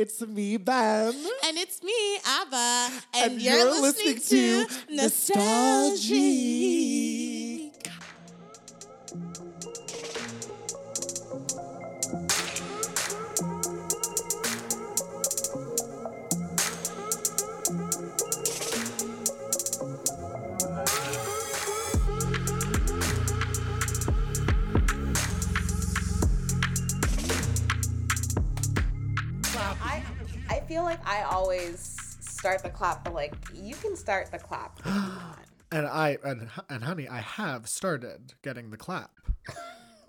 It's me, Ben. And it's me, Abba. And, And you're, you're listening, listening to to Nostalgia. Feel like I always start the clap, but like you can start the clap. if you want. And I and and honey, I have started getting the clap.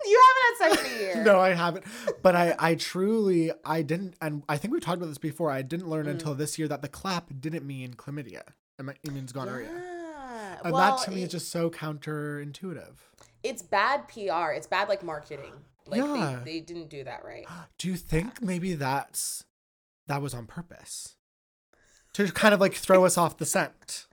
You haven't had sex in a year. No, I haven't. But I I truly I didn't and I think we talked about this before. I didn't learn Mm. until this year that the clap didn't mean chlamydia. It means gonorrhea. Yeah. And well, that to me it- is just so counterintuitive. it's bad PR. It's bad like marketing. Like Yeah. they, they didn't do that right. Do you think maybe that's that was on purpose? To kind of like throw us off the scent.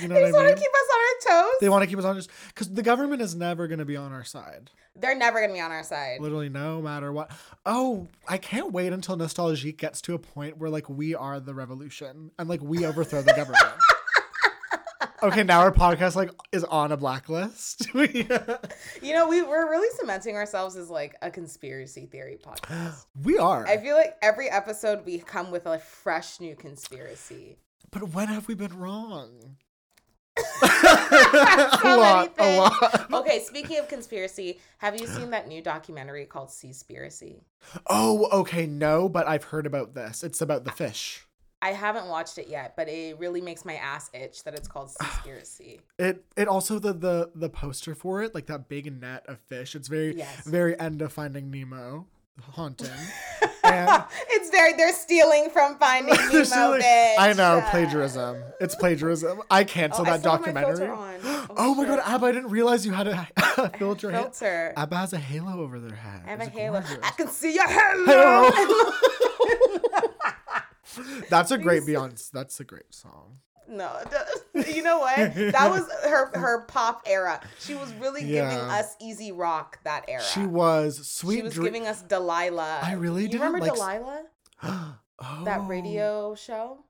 You know They what just I want to keep us on our toes. they want to keep us on just because the government is never going to be on our side. They're never gonna be on our side. Literally, no matter what. Oh, I can't wait until Nostalgique gets to a point where like we are the revolution and like we overthrow the government. okay, now our podcast like is on a blacklist. Uh, you know, we we're really cementing ourselves as like a conspiracy theory podcast. we are. I feel like every episode we come with a fresh new conspiracy. but when have we been wrong? So a lot, a lot. Okay, speaking of conspiracy, have you seen that new documentary called Seaspiracy? Oh, okay, no, but I've heard about this. It's about the fish. I haven't watched it yet, but it really makes my ass itch that it's called Seaspiracy. It it also the the the poster for it, like that big net of fish. It's very Yes. very end of Finding Nemo, haunting. and it's very they're stealing from Finding Nemo, bitch. I know plagiarism. It's plagiarism. I canceled Oh, that my documentary. on. Oh, Oh, my god. Abba! I didn't realize you had a filter. filter. Abba has a halo over their head. I have a It's halo. gorgeous. I can see your halo. That's a great Beyonce. That's a great song. No, you know what? That was her her pop era. She was really giving us easy rock that era. She was sweet. She was Dre- giving us Delilah. I really didn't remember like Delilah? oh, That radio oh. show.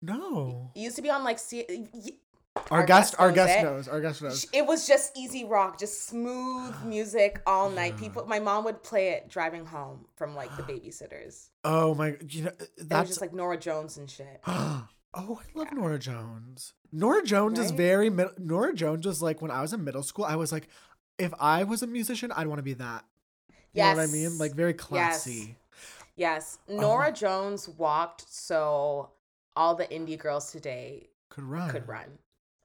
No. It used to be on like C- Our, Our guest, guest our guest it. knows. Our guest knows. it was just easy rock, just smooth music all night. People, my mom would play it driving home from like the babysitters. Oh my, you know that's just like Norah Jones and shit. oh, I love Norah Jones. Norah Jones is very Norah Jones was like when I was in middle school, I was like, if I was a musician, I'd want to be that. You know what I mean? Like very classy. Yes, Uh-huh. Norah Jones walked so all the indie girls today Could run. could run.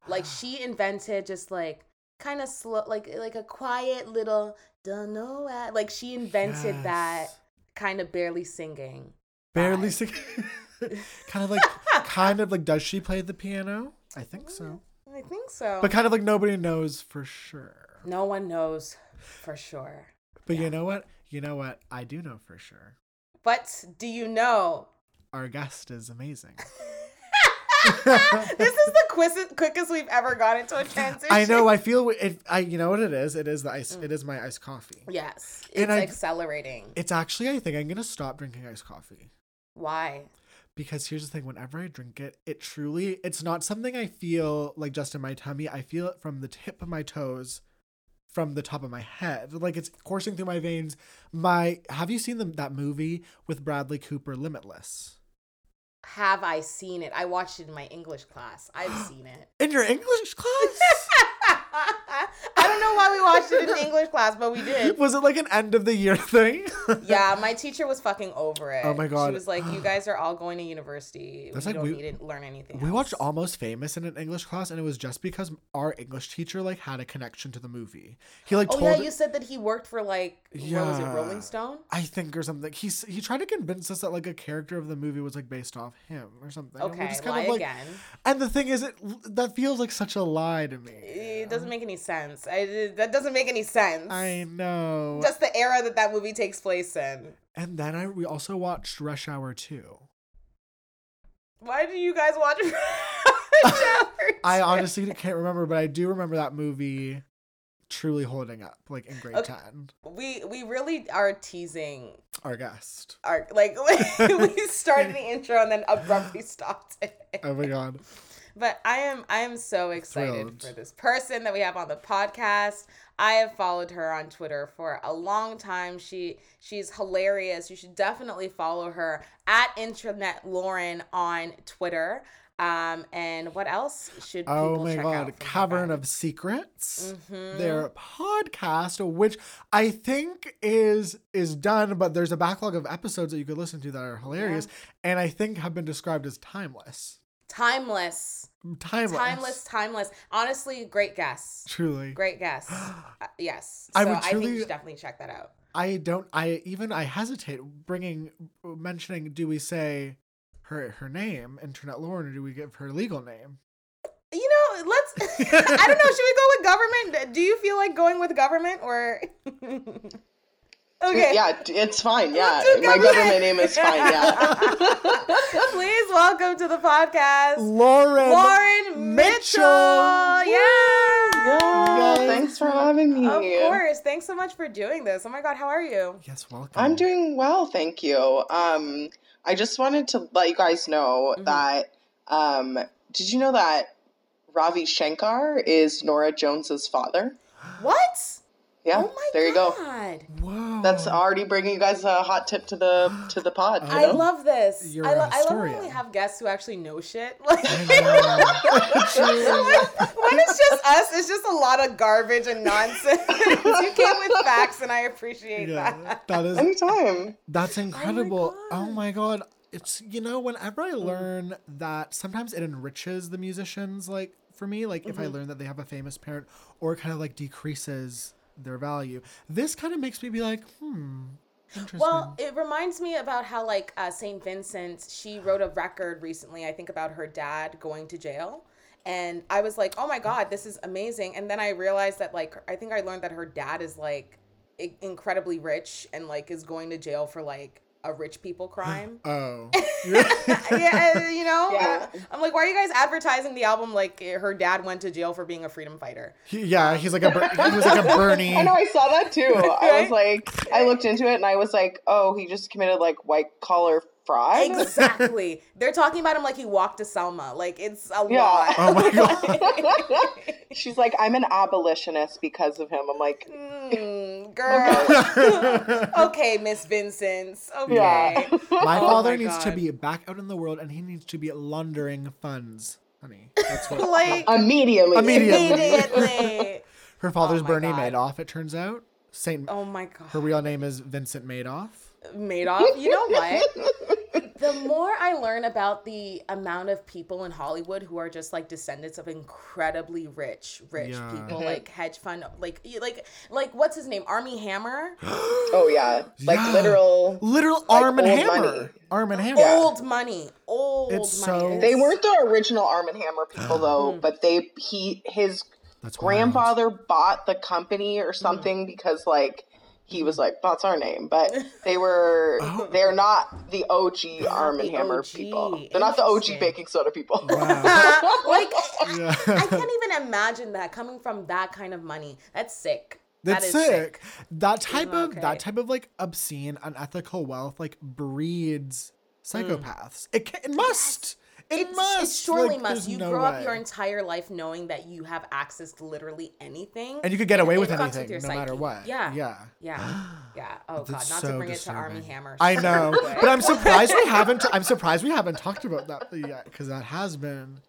Like she invented just like kind of slow, like like a quiet little don't know what. Like she invented that kind of barely singing. Barely singing. kind of like, kind of like, does she play the piano? I think so. Mm, I think so. But kind of like nobody knows for sure. no one knows for sure. But you know what? You know what? I do know for sure. But do you know? Our guest is amazing. this is the quickest, quickest we've ever got into a transition. I know. I feel it. I. You know what it is? It is the ice. It is my iced coffee. Yes, And it's I- accelerating. It's actually. I think I'm gonna stop drinking iced coffee Why? because here's the thing. Whenever I drink it, it truly. It's not something I feel like just in my tummy. I feel it from the tip of my toes, from the top of my head. Like it's coursing through my veins. My. Have you seen the, that movie with Bradley Cooper, Limitless? Have I seen it? I watched it in my English class. I've seen it. In your English class? I don't know why we watched it in English class, but we did. Was it like an end of the year thing? Yeah, my teacher was fucking over it. Oh my God. She was like, "You guys are all going to university. That's you like don't we- need to learn anything." We else." watched Almost Famous in an English class, and it was just because our English teacher like had a connection to the movie. He like Oh told yeah, you said that he worked for like yeah, what was it. Rolling Stone? I think or something. He he tried to convince us that like a character of the movie was like based off him or something. and Okay, just lie like, again. And the thing is, it that feels like such a lie to me. It doesn't make any sense. I, that doesn't make any sense. I know. Just the era that that movie takes place in. and then I we also watched Rush Hour 2. Why do you guys watch? Rush Hour? I honestly can't remember, but I do remember that movie truly holding up, like in grade Okay. 10. we we really are teasing Our guest. our like we started the intro and then abruptly stopped it. Oh my god. But I am I am so excited Thrilled. for this person that we have on the podcast. I have followed her on Twitter for a long time. She she's hilarious. You should definitely follow her at Internet Lauren on Twitter. Um, and what else should people Oh my check god. her Cavern of Secrets. Mhm. Their podcast, which I think is is done, but there's a backlog of episodes that you could listen to that are hilarious, and I think have been described as timeless. Timeless, Timeless. timeless, timeless. Honestly, great guess. Truly. Great guess. Uh, yes. I So would I think you should definitely check that out. I don't. I even I hesitate bringing mentioning. Do we say her her name, Internet Lauren, or do we give her legal name? You know, let's. I don't know. Should we go with government? Do you feel like going with government or? okay. Yeah, it's fine. Yeah, my government. government name is fine. Yeah. Please welcome to the podcast, Lauren. Lauren Mitchell. Yeah. Yeah, Yes. thanks for having me. Of course. Thanks so much for doing this. Oh my God, how are you? Yes, welcome. I'm doing well, thank you. Um, I just wanted to let you guys know Mm-hmm. that. Um, did you know that Ravi Shankar is Norah Jones's father? What? Yeah, oh my there you go. God. Whoa. That's already bringing you guys a hot tip to the to the pod. you I know? love this. You're I, a lo- I love when we have guests who actually know shit. Like, I when it's just us, it's just a lot of garbage and nonsense. you came with facts, and I appreciate yeah, that. that is Anytime. that's incredible. Oh, oh God. my god. It's you know whenever I mm. learn that sometimes it enriches the musicians like for me like if I mm-hmm. learn that they have a famous parent or it kind of like decreases their value. This kind of makes me be like, hmm. Well, it reminds me about how, like, uh, St. Vincent, she wrote a record recently, I think, about her dad going to jail. And I was like, oh my God, this is amazing. And then I realized that, like, I think I learned that her dad is, like, incredibly rich and, like, is going to jail for, like, a rich people crime. oh. yeah, you know? Yeah. Uh, I'm like, why are you guys advertising the album like her dad went to jail for being a freedom fighter? He- yeah, he's like a he was like a Bernie. I know I saw that too. I was like, I looked into it and I was like, oh, he just committed like white collar fraud. Exactly. They're talking about him like he walked to Selma. Like it's a Yeah. lot. Oh my god. She's like, I'm an abolitionist because of him. I'm like, Mm, girl. okay, Miss Vincent. Okay. Yeah. My Oh father my needs to be back out in the world and he needs to be laundering funds. Honey. That's what Like immediately. Immediately. immediately. her father's my Bernie God. Madoff, it turns out. Saint Oh my god. her real name is Vincent Madoff. Madoff. You know what? The more I learn about the amount of people in Hollywood who are just like descendants of incredibly rich, rich Yeah. people, like hedge fund, like like like what's his name, Armie Hammer, Oh yeah, like Yeah. literal. Literal Arm and Hammer. money. Arm and Hammer. old money, old It's money. so- They weren't the original Arm and Hammer people though, Mm. but they he his That's wild. grandfather bought the company or something because like he was like that's our name, but they were Oh. they're not the OG Arm and Hammer OG. people. They're not the OG Interesting. baking soda people. like Yeah. I can't even imagine that coming from that kind of money. That's sick. That That's is sick. That type oh, of that type of like obscene, unethical wealth like breeds hmm. psychopaths. It can, it must. It must. it surely Like, must. You no grow up your entire life knowing that you have access to literally anything, and you could get away with anything, no matter what. Yeah. Yeah. Yeah, yeah. Oh god, not so to bring it to Armie disturbing. Hammer. I know, but I'm surprised we haven't. I'm surprised we haven't talked about that yet because that has been.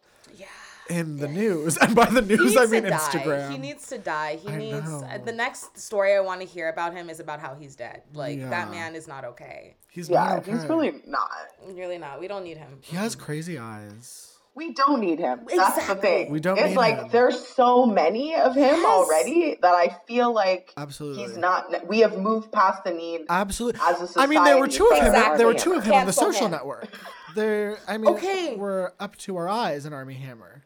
Yeah. in the news, and by the news I mean. Instagram. He needs to die. He I needs know. uh, the next story I want to hear about him is about how he's dead. Like Yeah. that man is not okay. he's Yeah, not okay. he's really not. Really not. We don't need him. He has crazy eyes. We don't need him. That's the thing. We don't It's need like him. there's so many of him Yes. already that I feel like Absolutely. he's not. We have moved past the need. Absolutely. As a I mean, there were two of him. Exactly. There were two of him on the social him. network. There, I mean, Okay. we're up to our eyes in Armie Hammer.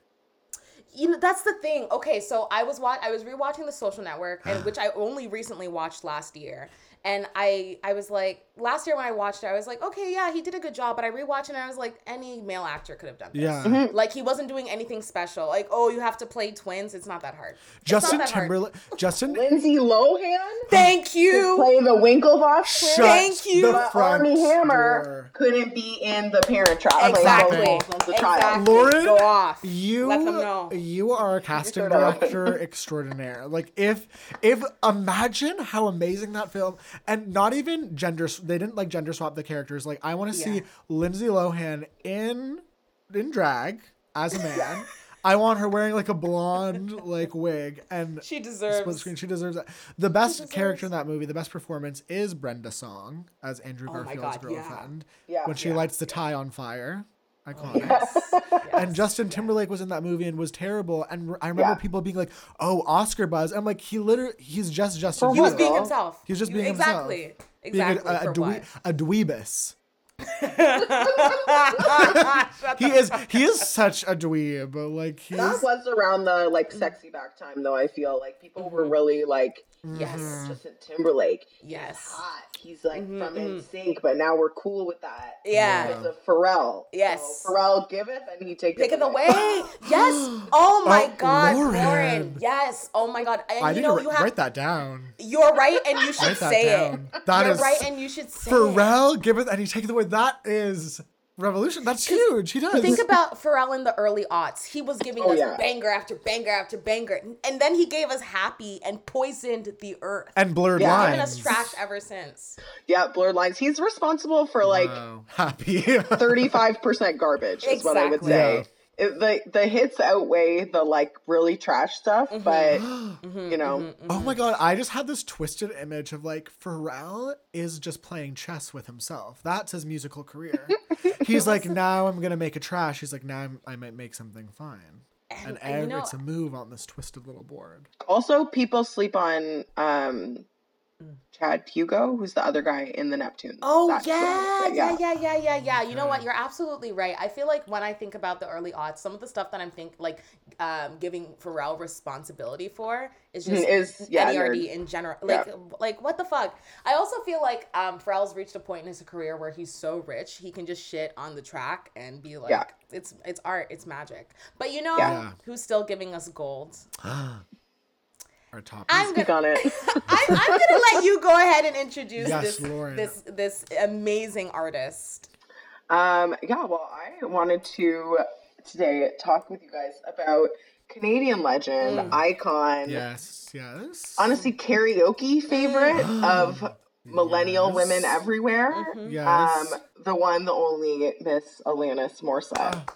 You know that's the thing. Okay so i was wa- i was rewatching the social network and which i only recently watched last year and i i was like last year when i watched it i was like okay yeah he did a good job but i rewatched it and i was like any male actor could have done this Yeah. Mm-hmm. like he wasn't doing anything special like oh you have to play twins it's not that hard It's Justin not that hard. Timberlake. Justin. Lindsay Lohan thank you play the Winklevoss twins. Shut Thank you. the But front Armie Hammer door. couldn't be in the Parent Trap. like, Exactly. both of the child. Exactly. Lauren, Go off. You, Let them know. you are a casting director extraordinaire. Like if, if imagine how amazing that film, and not even gender. They didn't like gender swap the characters. Like I want to see Yeah. Lindsay Lohan in, in drag as a man. I want her wearing like a blonde like wig and She deserves split screen. She deserves that. The best character in that movie, the best performance is Brenda Song as Andrew Oh Garfield's God, girlfriend. Yeah. when she Yeah. lights the tie on fire. Iconic. yes. And Justin Timberlake was in that movie and was terrible. And I remember Yeah. people being like, "Oh, Oscar buzz." I'm like, he literally, he's just Justin. He was being himself He's just being exactly himself. Being exactly a, a, for a, dwe- what a dweebus. He is. He is such a dweeb. but, Like he's. That was around the like sexy back time though. I feel like people were mm-hmm. really like yes Justin Timberlake. yes Hot. He's like Mhm, from mhm. NSYNC, but now we're cool with that. Yeah. Because of Pharrell. Yes. So Pharrell giveth and he taketh Take it away. Yes. Oh my Oh, God, Lauren. Lauren. Yes. Oh my God. And I you need know to you write, have. wait that down. You're right, and you should say down. it. That You're is- right, and you should say it. Pharrell giveth and he taketh away. That is revolution. That's huge. He does. Think about Pharrell in the early aughts. He was giving Oh, us yeah. banger after banger after banger, and then he gave us Happy and poisoned the earth. and blurred Yeah. Given lines. us trash ever since. Yeah, blurred lines. He's responsible for like Wow. happy. 35% garbage is what I would Exactly. say. Yeah. It, the the hits outweigh the like really trash stuff, Mm-hmm. but you know, Oh my god, I just had this twisted image of like Pharrell is just playing chess with himself. That's his musical career. He's like, now I'm gonna make a trash. He's like, now I'm, I might make something fine. And, And- and you know- it's a move on this twisted little board. also people sleep on um. Chad Hugo, who's the other guy in the Neptunes. Oh That yeah, show. yeah, yeah, yeah, yeah, yeah. You know what? You're absolutely right. I feel like when I think about the early aughts, some of the stuff that I'm think like um, giving Pharrell responsibility for is just Is- yeah, NERD nerd. in general. Like, Yeah. like what the fuck? I also feel like um, Pharrell's reached a point in his career where he's so rich he can just shit on the track and be like, Yeah. it's it's art, it's magic. But you know Yeah. who's still giving us gold? Our top. I'm Speak gonna on it. I, I'm gonna let you go ahead and introduce Yes, this Lauren. this this amazing artist. Um, yeah, well, I wanted to today talk with you guys about Canadian legend, Mm. icon, yes, yes. honestly, karaoke favorite of millennial Yes. women everywhere. Mm-hmm. Yes. Um, the one, the only Miss Alanis Morissette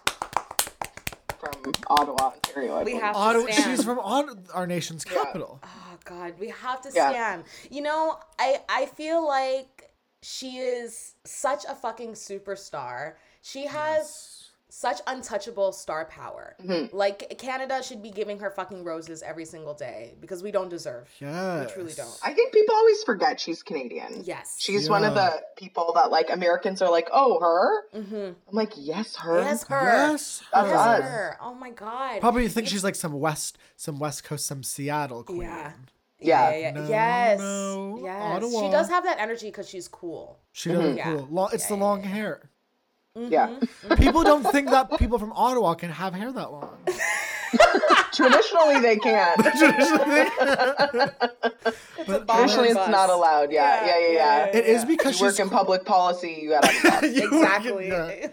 from Ottawa, Ontario. I We have to Ottawa, stand. she's from our nation's capital. Oh God, we have to Yeah. stand. You know, I I feel like she is such a fucking superstar. She has such untouchable star power. Mm-hmm. Like Canada should be giving her fucking roses every single day because we don't deserve. Yes. We truly don't. I think people always forget she's Canadian. Yes. She's one of the people that like Americans are like, oh, her? Mm-hmm. I'm like, yes, her. Yes, her. Yes. That's her. Yes, us. her. Oh my God. Probably think she's like some west, some west coast, some Seattle queen. Yeah. Yeah. yeah, yeah. No, yes, no, yes. Ottawa. She does have that energy because she's cool. She does look Yeah. cool. Long, it's the Yeah, long hair. Yeah. Mm-hmm. Mm-hmm. People don't think that people from Ottawa can have hair that long. Traditionally, they can't. But Traditionally, it's not allowed. Yeah, yeah, yeah, yeah. It is because You work in public policy, you gotta stop. You- Exactly. yeah.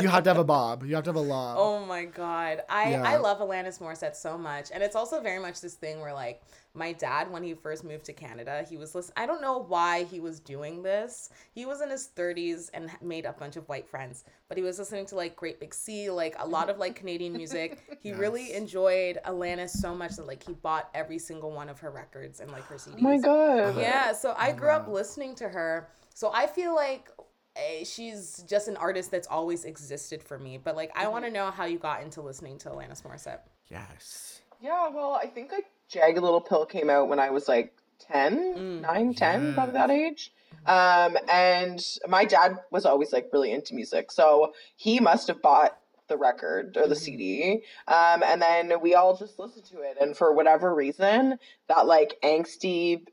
You have to have a bob. You have to have a lob. Oh my god. I Yeah. I love Alanis Morissette so much. And it's also very much this thing where like my dad when he first moved to Canada, he was listening. I don't know why he was doing this. He was in his 30s and made a bunch of white friends, but he was listening to like Great Big Sea, like a lot of like Canadian music. He yes. really enjoyed Alanis so much that like he bought every single one of her records and like her CDs. Oh my god. Yeah, so I grew up listening to her. So I feel like eh, she's just an artist that's always existed for me. But like, I want to know how you got into listening to Alanis Morissette. Yes. Yeah, well, I think like Jagged Little Pill came out when I was like 10, mm. 9, 10, yes. that age. Um, and my dad was always like really into music. So he must have bought the record or the mm-hmm. CD. Um, and then we all just listened to it. And for whatever reason, that like angsty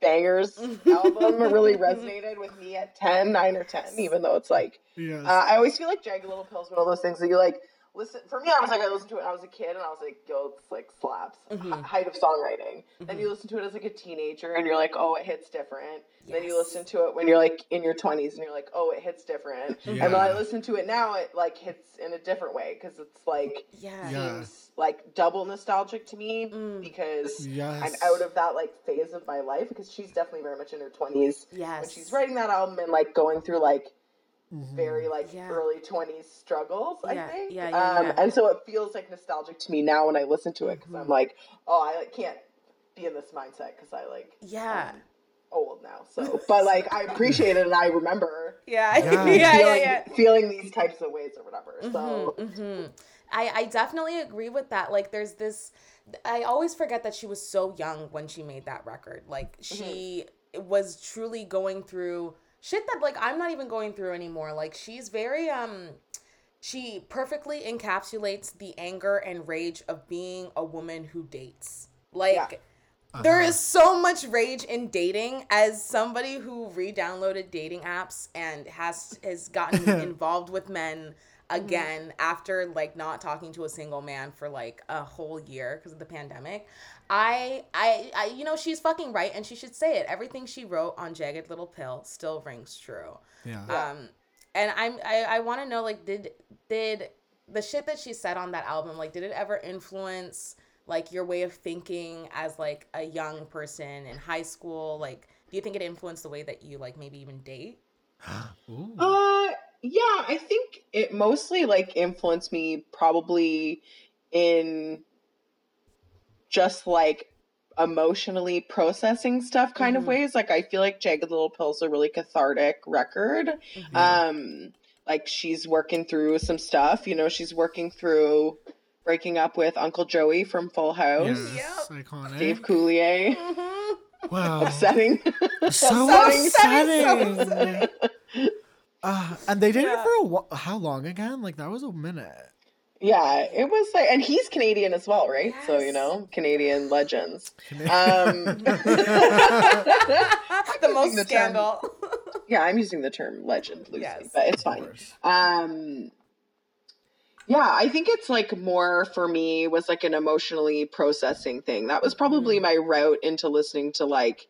bangers album really resonated with me at 10, 9 or 10, even though it's like, yes. uh, I always feel like Jagged Little Pill is one of those things that you like listen for me i was like i listened to it when i was a kid and i was like yo it's like slaps mm-hmm. H- height of songwriting mm-hmm. then you listen to it as like a teenager and you're like oh it hits different yes. then you listen to it when you're like in your 20s and you're like oh it hits different yeah. and when i listen to it now it like hits in a different way because it's like yeah. seems like double nostalgic to me mm. because yes. i'm out of that like phase of my life because she's definitely very much in her 20s yes when she's writing that album and like going through like mm-hmm. very like yeah. early 20s struggles i think yeah, yeah, um, and so it feels like nostalgic to me now when i listen to it because mm-hmm. i'm like oh i like, can't be in this mindset because i like yeah um, old now so but like i appreciate it and i remember yeah yeah yeah, feeling, yeah, feeling these types of ways or whatever mm-hmm, so mm-hmm. I, I definitely agree with that like there's this i always forget that she was so young when she made that record like she mm-hmm. was truly going through shit that like I'm not even going through anymore. Like she's very um she perfectly encapsulates the anger and rage of being a woman who dates. Like yeah. uh-huh. there is so much rage in dating as somebody who re-downloaded dating apps and has has gotten involved with men. Again mm-hmm. after like not talking to a single man for like a whole year because of the pandemic. I, I, I, you know, she's fucking right, and she should say it. Everything she wrote on Jagged Little Pill still rings true. Yeah. Um, and I'm, I, I want to know, like, did, did the shit that she said on that album, like, did it ever influence like your way of thinking as like a young person in high school? Like, do you think it influenced the way that you like maybe even date? uh yeah, I think it mostly like influenced me probably in just like emotionally processing stuff kind mm-hmm. of ways. Like I feel like Jagged Little Pill's a really cathartic record. Mm-hmm. Um like she's working through some stuff, you know, she's working through breaking up with Uncle Joey from Full House. Yes, yep. iconic. Dave Coulier. Mm-hmm. Wow. upsetting. So upsetting. upsetting. So upsetting. Uh, and they did yeah. it for a while. How long again? Like that was a minute. Yeah, it was like, and he's Canadian as well, right? Yes. So you know, Canadian legends. Um, the most the scandal. Term, yeah, I'm using the term legend loosely, yes, but it's fine. Um, yeah, I think it's like more for me was like an emotionally processing thing. That was probably mm. my route into listening to like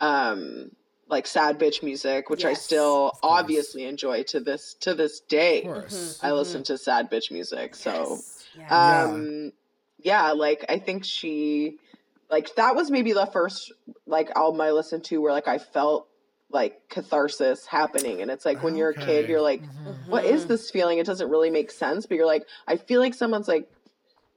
um like sad bitch music, which yes, I still obviously enjoy to this to this day. Mm-hmm, I listen mm-hmm. to sad bitch music. So yes. um yeah. yeah, like I think she like that was maybe the first like album I listened to where like I felt like catharsis happening and it's like when you're a kid you're like mm-hmm. what is this feeling it doesn't really make sense but you're like i feel like someone's like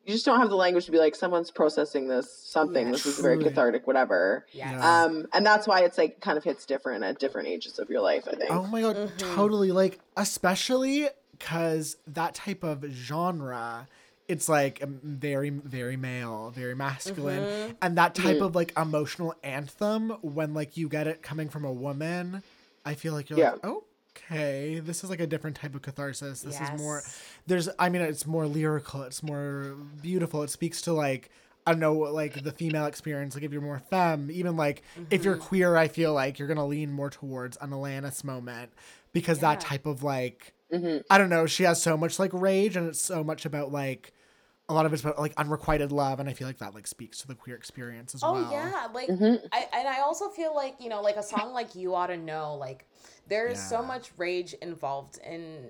you just don't have the language to be like someone's processing this something yeah, this is very cathartic whatever yeah. um and that's why it's like kind of hits different at different ages of your life i think oh my god mm-hmm. totally like especially because that type of genre it's like very very male very masculine mm-hmm. and that type mm-hmm. of like emotional anthem when like you get it coming from a woman i feel like you're yeah. like oh okay, this is like a different type of catharsis. This yes. is more there's I mean it's more lyrical, it's more beautiful. It speaks to like I don't know, like the female experience. Like if you're more femme, even like mm-hmm. if you're mm-hmm. queer, I feel like you're gonna lean more towards an Alanis moment because yeah. that type of like mm-hmm. I don't know. She has so much like rage, and it's so much about like a lot of it's about like unrequited love, and I feel like that like speaks to the queer experience as oh, well. Oh yeah, like mm-hmm. I and I also feel like you know like a song like "You Ought to Know" like there is yeah. so much rage involved in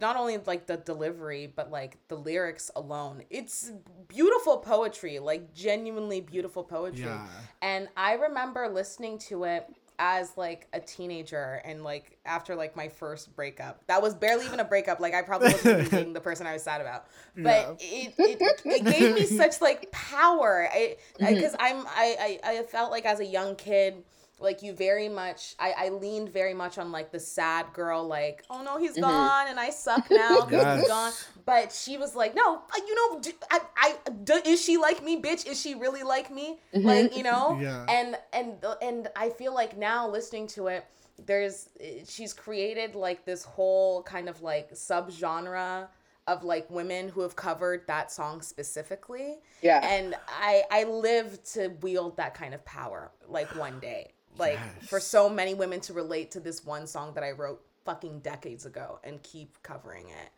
not only like the delivery but like the lyrics alone. It's beautiful poetry like genuinely beautiful poetry. Yeah. and i remember listening to it as like a teenager and like after like my first breakup. That was barely even a breakup. Like i probably wasn't even the person i was sad about. But it, it it gave me such like power. I because i'm I, I i felt like as a young kid like you very much I, I leaned very much on like the sad girl like oh no he's mm-hmm. gone and i suck now because Yes. he's gone. But she was like no uh, you know d- I, I d- is she like me bitch? Is she really like me? Mm-hmm. Like you know? Yeah. and and and i feel like now listening to it there's eh, she's created like this whole kind of like subgenre of like women who have covered that song specifically. Yeah. and i i live to wield that kind of power like one day like for so many women to relate to this one song that i wrote fucking decades ago and keep covering it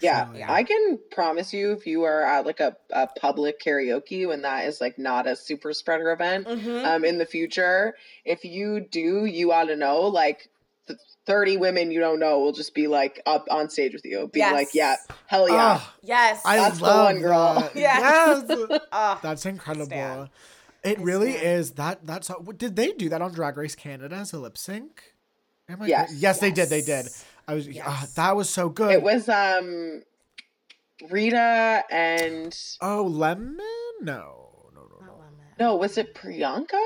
Yeah, Truly. Yeah. I can promise you if you are at like a, a public karaoke when that is like not a super spreader event Mhm. um in the future, if you do, you ought to know like 30 women you don't know will just be like up on stage with you, be Yes. like, yeah, hell yeah. Oh, yes I That's the love one, girl. that. Yes. Yes. Ah, That's incredible. Stan. It I really stan. is. That that's how, did they do that on Drag Race Canada as a lip sync? Am I Yes. cra- yes, they did. They did. I was. ah, Yes. that was so good. It was um Rita and Oh, lemon? No, no, no, no. no, was it Priyanka?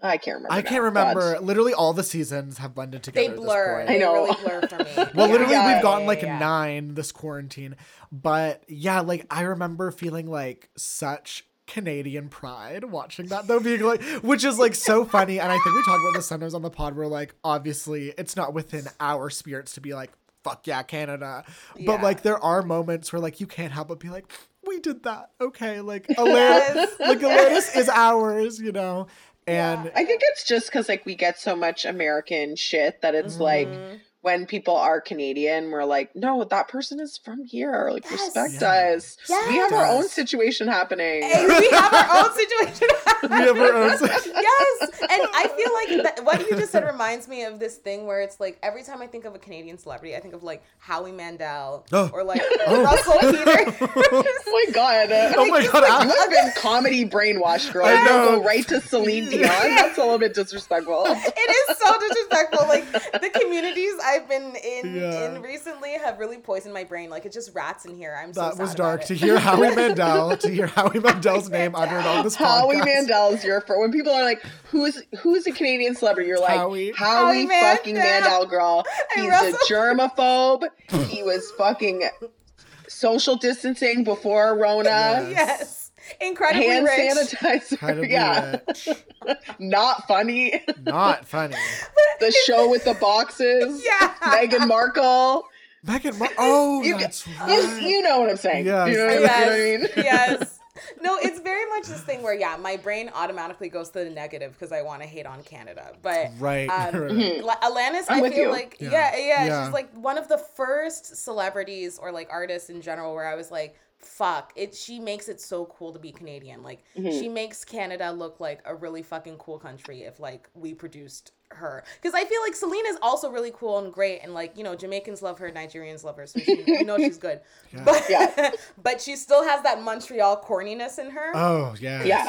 I can't remember. I now. can't remember. God. Literally, all the seasons have blended together. they at this blur point. I know. They really blur for me Well, Yeah. literally, Yeah, we've gotten yeah, like yeah. nine this quarantine. But yeah, like I remember feeling like such Canadian pride watching that though, being like, which is like so funny. And I think we talked about this sometimes on the pod where like, obviously, it's not within our spirits to be like, fuck yeah, Canada. But Yeah. like, there are moments where like you can't help but be like, we did that. Okay. Like, Alanis, like, Alanis is ours, you know? And I think it's just because like we get so much American shit that it's like Mhm. When people are Canadian, we're like, no, that person is from here. Like, Yes. respect Yeah. us. We have our own situation happening. Hey, we have our own situation. we have our own. yes, and I feel like that, what you just said reminds me of this thing where it's like every time I think of a Canadian celebrity, I think of like Howie Mandel Oh. or like Oh. Russell Peters. oh my god. Oh my god. You have been comedy brainwashed, girl. I You know. go right to Celine Dion. That's a little bit disrespectful. it is so disrespectful. Like the communities I've been in Yeah. in recently have really poisoned my brain. Like it just rats in here. I'm so That sad was about dark it. to hear Howie Mandel, to hear Howie Mandel's name uttered on this podcast. Howie podcast. Mandel's your for when people are like, "Who's who's a Canadian celebrity?" You're like, Howie. Howie, Howie fucking Mandel. Mandel, girl. He's a germaphobe. he was fucking social distancing before Rona. Yeah. Yes, incredibly Hand rich. sanitizer. Incredibly yeah, not funny. Not funny. the show with the boxes. Yeah. Meghan Markle. Meghan Markle. Oh, You- that's You, right. you know what I'm saying. Yes. You know, you know what I mean? yes, yes. No, it's very much this thing where yeah, my brain automatically goes to the negative because I want to hate on Canada. But Right. um, right. Alanis, I'm I feel you. like Yeah. yeah. yeah, Yeah. she's like one of the first celebrities or like artists in general where I was like, fuck, it. She makes it so cool to be Canadian. Like Mm-hmm. she makes Canada look like a really fucking cool country if like we produced her. Because I feel like Celine is also really cool and great, and like you know Jamaicans love her, Nigerians love her, so she, you know she's good. Yeah. But Yeah. but she still has that Montreal corniness in her. Oh, yeah. Yeah.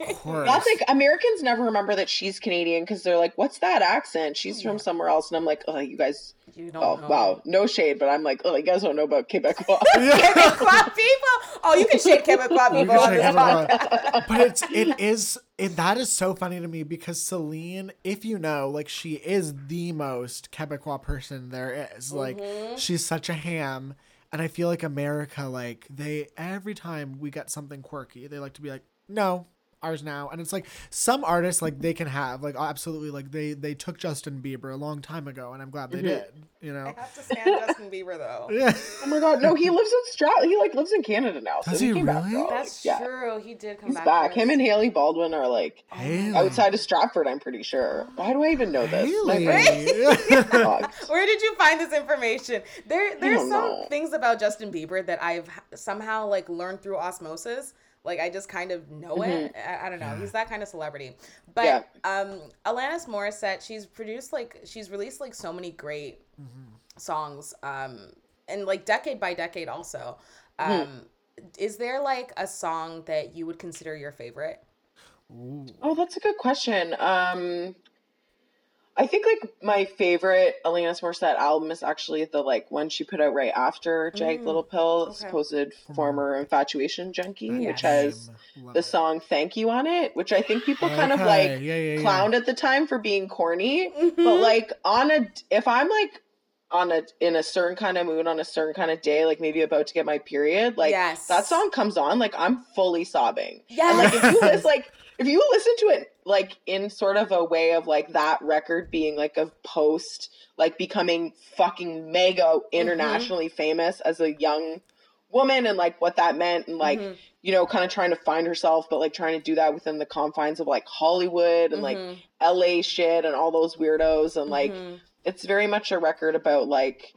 Of course. That's like Americans never remember that she's Canadian because they're like, "What's that accent? She's from somewhere else." And I'm like, "Oh, you guys, you don't oh know. wow, no shade, but I'm like, oh, you guys don't know about Quebecois." Quebecois people. Oh, you can shake Quebecois people can on this podcast. but it's it is it that is so funny to me because Celine, if you know, like she is the most Quebecois person there is. Like Mm-hmm. she's such a ham. And I feel like America, like they every time we get something quirky, they like to be like, no, ours now. And it's like some artists like they can have like absolutely like they they took Justin Bieber a long time ago, and I'm glad they Mm-hmm. did. You know. I have to stand Justin Bieber though. Yeah. oh my god, no, he lives in Stroud. He like lives in Canada now. So Does he came really? girl. That's yeah. true. He did come He's back. back. Him and Hailey Baldwin are like Hailey. outside of Stratford. I'm pretty sure. Why do I even know this? Hailey. Where did you find this information? There, there's some know. things about Justin Bieber that I've somehow like learned through osmosis. Like I just kind of know mm-hmm. it. I, I, don't know. He's that kind of celebrity. But yeah. um, Alanis Morissette, she's produced like she's released like so many great mm-hmm. songs. Um, and like decade by decade also. Hmm. Um, mm is there like a song that you would consider your favorite? Ooh. Oh, that's a good question. Um, I think like my favorite Alanis Morissette album is actually the like one she put out right after Jagged mm, Little Pill, okay. supposed former infatuation junkie, yes. which has Love the it. song "Thank You" on it, which I think people kind of like yeah, yeah, clowned yeah. at the time for being corny. Mm-hmm. But like on a, if I'm like on a in a certain kind of mood on a certain kind of day, like maybe about to get my period, like yes. that song comes on, like I'm fully sobbing. Yeah, like if you listen, like if you listen to it like in sort of a way of like that record being like a post, like becoming fucking mega mm-hmm. internationally mm-hmm. famous as a young woman and like what that meant and like mm-hmm. you know kind of trying to find herself but like trying to do that within the confines of like hollywood and mm-hmm. like la shit and all those weirdos and like mm-hmm it's very much a record about like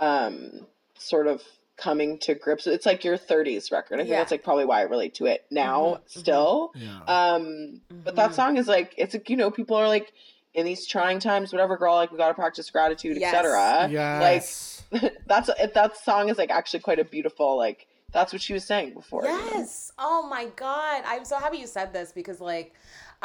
um sort of coming to grips it's like your 30s record i think yeah. that's like probably why i relate to it now mm-hmm. mm-hmm. still yeah. um mm-hmm. but that song is like it's like you know people are like in these trying times whatever girl like we gotta practice gratitude yes. etc yes. like that's that song is like actually quite a beautiful like that's what she was saying before yes you know? oh my god i'm so happy you said this because like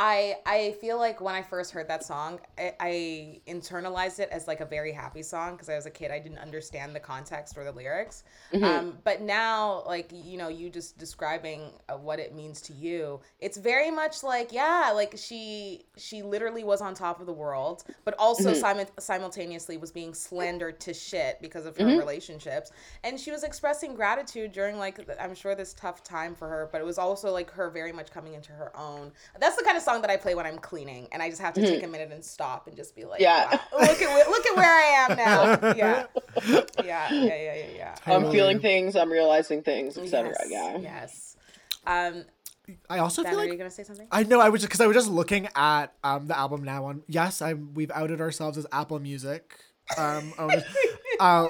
I I feel like when I first heard that song, I, I internalized it as like a very happy song because I was a kid. I didn't understand the context or the lyrics. Mm-hmm. Um, but now, like you know, you just describing uh, what it means to you, it's very much like yeah, like she she literally was on top of the world, but also mm-hmm. sim- simultaneously was being slandered to shit because of her mm-hmm. relationships, and she was expressing gratitude during like I'm sure this tough time for her, but it was also like her very much coming into her own. That's the kind of song that I play when I'm cleaning, and I just have to take mm-hmm. a minute and stop and just be like, yeah, wow, look at look at where I am now. Yeah, yeah, yeah, yeah, yeah. yeah. I'm feeling things. I'm realizing things, etc. Yes, yeah. Yes. Um, I also ben, feel like are you gonna say something? I know I was just because I was just looking at um the album now on yes I'm we've outed ourselves as Apple Music um owners. uh,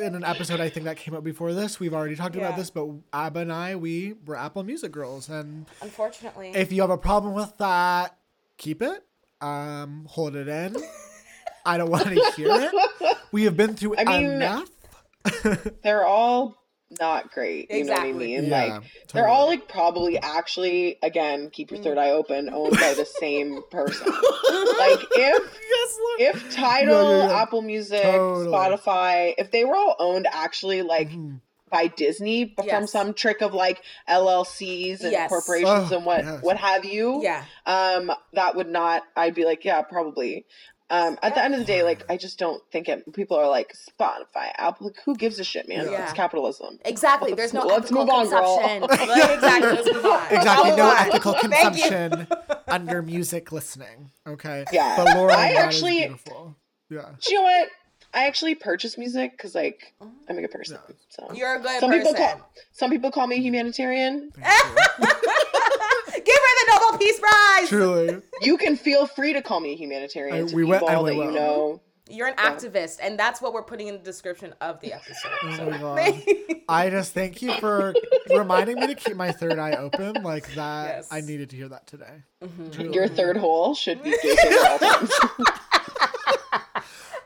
in an episode I think that came up before this we've already talked yeah. about this but Abba and I we were Apple Music girls and unfortunately if you have a problem with that keep it um hold it in I don't want to hear it we have been through I mean, enough they're all not great. You exactly. know what I mean? Yeah, like totally. they're all like probably actually again, keep your third eye open, owned by the same person. like if yes, if Tidal, yeah, yeah, Apple Music, totally. Spotify, if they were all owned actually like mm-hmm. by Disney yes. from some trick of like LLCs and yes. corporations oh, and what what have you. Yeah. Um that would not I'd be like, yeah, probably. Um, at the end of the day, like I just don't think it. People are like Spotify, Apple. Like, who gives a shit, man? Yeah. It's capitalism. Exactly. There's no let's move on, consumption. girl. exactly. Let's move on. Exactly. No ethical consumption under music listening. Okay. Yeah. But Laura, I actually. Beautiful. Yeah. Do you know what? I actually purchase music because, like, I'm a good person. Yeah. So you're a good some person. People call, some people call me humanitarian. Give her the Nobel Peace Prize. Truly. You can feel free to call me a humanitarian. I, we went. I that you know. You're an yeah. activist, and that's what we're putting in the description of the episode. Oh so. my! I just thank you for reminding me to keep my third eye open like that. Yes. I needed to hear that today. Mm-hmm. Your third hole should be keeping at all times.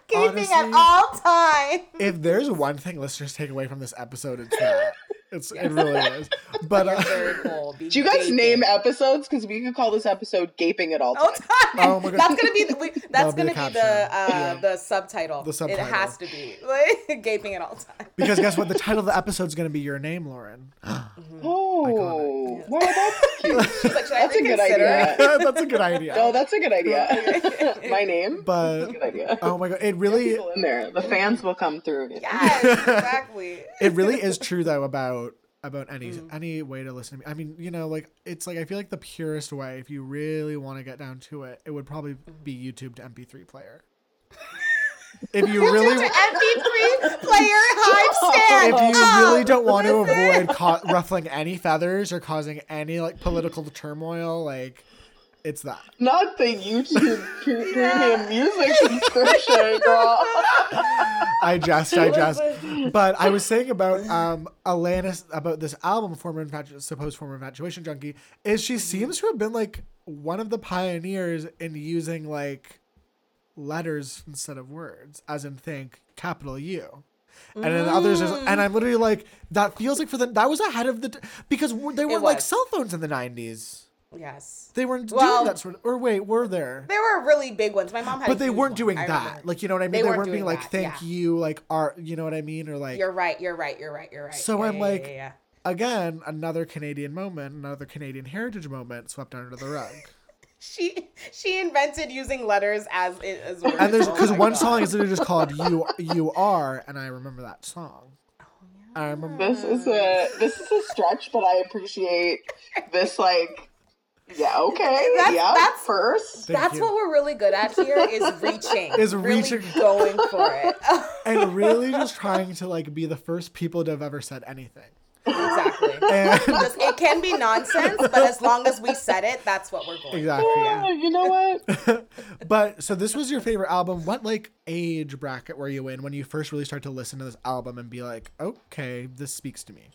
Gaping at all times. If there's one thing listeners take away from this episode, it's that. It's it really is. But uh, do you guys gaping. name episodes? Because we could call this episode "Gaping at All Times." Oh my god, that's gonna be the, we, that's gonna be, the, be the, uh, yeah. the subtitle. The subtitle. It has to be like, "Gaping at All Times." Because guess what? The title of the episode is gonna be your name, Lauren. mm-hmm. Oh, wow, that's cute. Like, that's a good idea. that's a good idea. No, that's a good idea. my name, but good idea. Oh my god, it really in there. The fans will come through. Yes, exactly. it really is true though about about any mm. any way to listen to me. I mean, you know, like it's like I feel like the purest way, if you really want to get down to it, it would probably be YouTube to MP3 player. if you really MP3 player hype stand. If you oh, really don't want to avoid ca- ruffling any feathers or causing any like political turmoil, like it's that. Not the YouTube premium music subscription, girl. I jest, I jest. But I was saying about um Alanis about this album, former infatu- supposed former infatuation junkie, is she seems to have been like one of the pioneers in using like letters instead of words, as in think capital U. And then others, is, and I'm literally like, that feels like for the that was ahead of the because they weren't like cell phones in the '90s. Yes. They weren't Well- doing that sort of. Or wait, were there? There were really big ones. My mom had. a But they huge weren't doing I that. Like you know what I mean? They They, weren't weren't being doing like, that, "Thank yeah. you," like art. You know what I mean? Or like You're right. You're right. You're right. You're right. So Yeah, I'm yeah, like- yeah, yeah. again another Canadian moment, another Canadian heritage moment swept under the rug. she she invented using letters as it as words. and there's Oh because my one God. song is literally just called "You You Are," and I remember that song. Oh, yeah. I remember. This is a this is a stretch, but I appreciate this. Like, yeah, okay, That's- yeah. that's- first, Thank That's you. what we're really good at here is reaching. Is really reaching. going for it. and really just trying to like be the first people to have ever said anything. exactly. And Just- it can be nonsense, but as long as we said it, that's what we're going. exactly. Oh, you know what? But so this was your favorite album. What like age bracket were you in when you first really started to listen to this album and be like, okay, this speaks to me?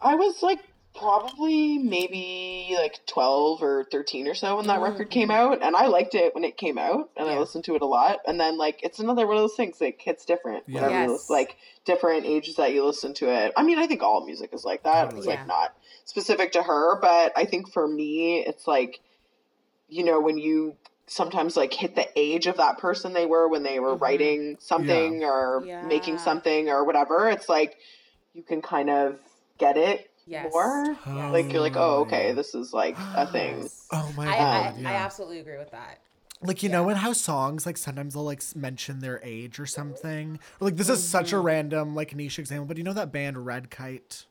I was like probably maybe like 12 or 13 or so when that record came out and I liked it when it came out and I listened to it a lot and then like it's another one of those things like hits different Yeah. whenever you Yes. like different ages that you listen to it. I mean I think all music is like that. It's Totally. like Yeah. not specific to her but I think for me it's like you know when you sometimes like hit the age of that person they were when they were Mhm. writing something or Yeah. making something or whatever it's like you can kind of get it Yes. more like you're like oh okay this is like a thing Oh my I, god! I, yeah. I absolutely agree with that. like you know in how songs like sometimes they'll like mention their age or something or, like this is such Mm-hmm. a random like niche example but you know that band red kite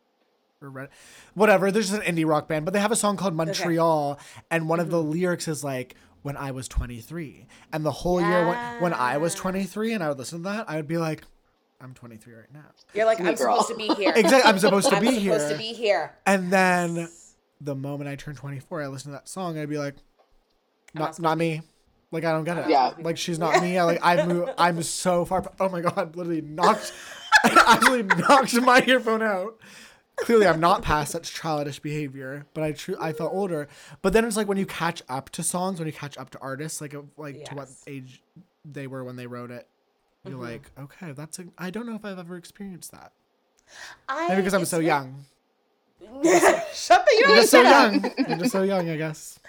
or red whatever there's just an indie rock band but they have a song called montreal and one of the Mm-hmm. lyrics is like when i was 23 and the whole year when, when i was 23 and i would listen to that i would be like i'm 23 right now You're like, I'm girl. supposed to be here. exactly i'm supposed to be here. I'm be supposed to be here. and then the moment i turned 24 i listened to that song i'd be like not not me like i don't get it Yeah. like she's not me I, like i move i'm so far oh my god literally knocked actually knocked my earphone out clearly i'm not past such childish behavior but i true i felt older but then it's like when you catch up to songs when you catch up to artists like of- like to what age they were when they wrote it you're like okay that's a i don't know if i've ever experienced that I, maybe because i'm so like- young Shut the you you're just so young you're just so young i guess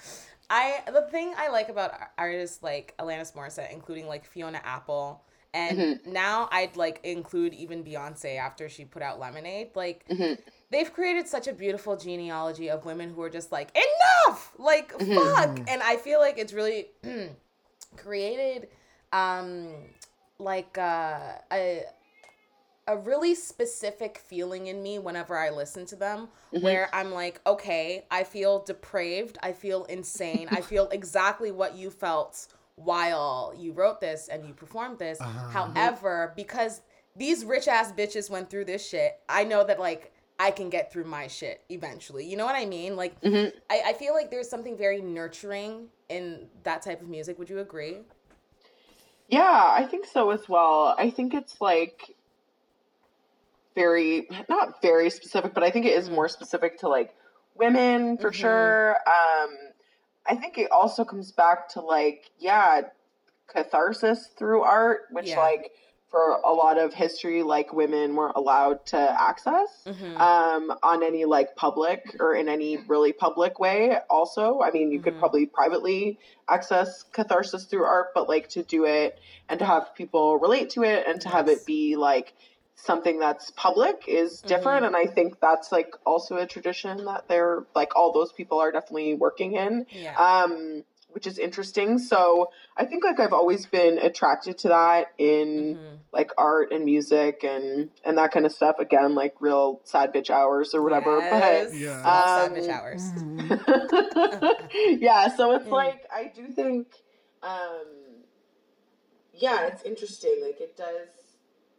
I the thing I like about artists like Alanis Morissette, including like Fiona Apple, and Mm-hmm. now I'd like include even Beyonce after she put out Lemonade. Like Mm-hmm. they've created such a beautiful genealogy of women who are just like enough, like Mm-hmm. fuck, and I feel like it's really created, um, like uh, a a really specific feeling in me whenever I listen to them mm-hmm. where I'm like, okay, I feel depraved, I feel insane, I feel exactly what you felt while you wrote this and you performed this. Uh-huh. However, because these rich ass bitches went through this shit, I know that like I can get through my shit eventually. You know what I mean? Like mm-hmm. I, I feel like there's something very nurturing in that type of music. Would you agree? Yeah, I think so as well. I think it's like very not very specific, but I think it is more specific to like women for Mhm. sure. Um I think it also comes back to like yeah, catharsis through art, which Yeah. like for a lot of history like women weren't allowed to access Mm-hmm. um, on any like public or in any really public way. Also, I mean, you could Mhm. probably privately access catharsis through art, but like to do it and to have people relate to it and to have it be like something that's public is different. And I think that's like also a tradition that they're like all those people are definitely working in yeah. um, which is interesting. So I think like I've always been attracted to that in Mhm. like art and music and and that kind of stuff. Again, like real sad bitch hours or whatever. Yes. Yeah. Um, Sad Bitch hours. But yeah, so it's Mm. like I do think, um, yeah, it's interesting. Like it does.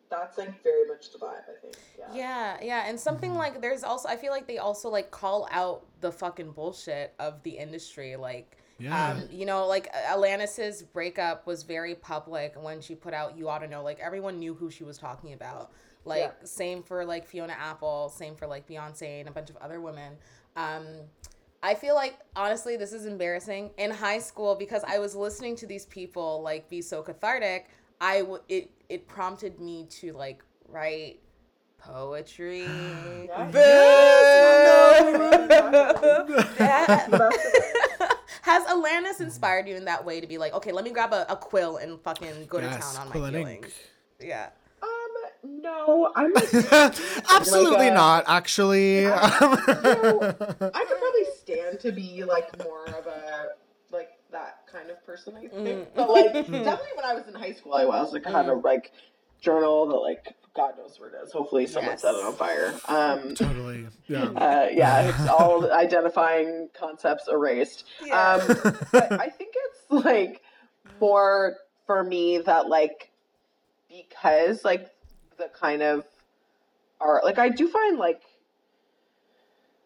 That's like very much the vibe. I think. Yeah. Yeah, yeah, and something Mm-hmm. like there's also I feel like they also like call out the fucking bullshit of the industry. Like Yeah. Um, you know, like Alanis's breakup was very public when she put out "You Ought to Know." Like everyone knew who she was talking about. Like Yeah. same for like Fiona Apple, same for like Beyonce and a bunch of other women. Um, I feel like honestly, this is embarrassing. In high school, because I was listening to these people like be so cathartic, I w- it it prompted me to like write poetry. Has Alanis mm-hmm. inspired you in that way to be like, okay, let me grab a, a quill and fucking go to Yes, town on my feelings? Yeah. Um, no, I'm. Absolutely Like a- not, actually. you know, I could probably stand to be like more of a like that kind of person. I think, mm. but like hmm. definitely when I was in high school, I was like I had a mm. like journal that like God knows where it is. Hopefully, someone Yes. set it on fire. Um, totally. Yeah. uh, yeah, it's all identifying concepts erased. Yeah. Um, but I think it's like more for me that like because like the kind of art like I do find like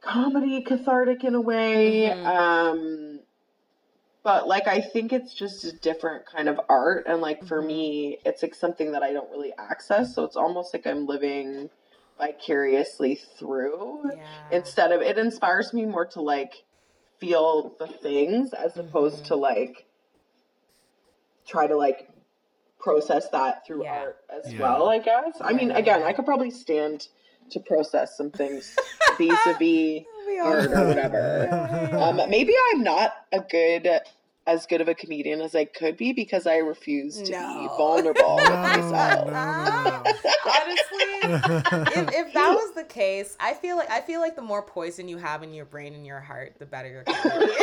comedy cathartic in a way. Mhm. Um but like I think it's just a different kind of art and like for Mhm. me it's like something that I don't really access so it's almost like I'm living vicariously through Yeah. instead of it inspires me more to like feel the things as opposed Mhm. to like try to like process that through Yeah. art as Yeah. well i guess i mean again i could probably stand to process some things vis-a-vis We art or whatever um maybe i'm not a good as good of a comedian as i could be because i refuse to be No. vulnerable with myself no, no, no. Honestly, if, if that was the case, I feel like I feel like the more poison you have in your brain and your heart, the better your comedy is.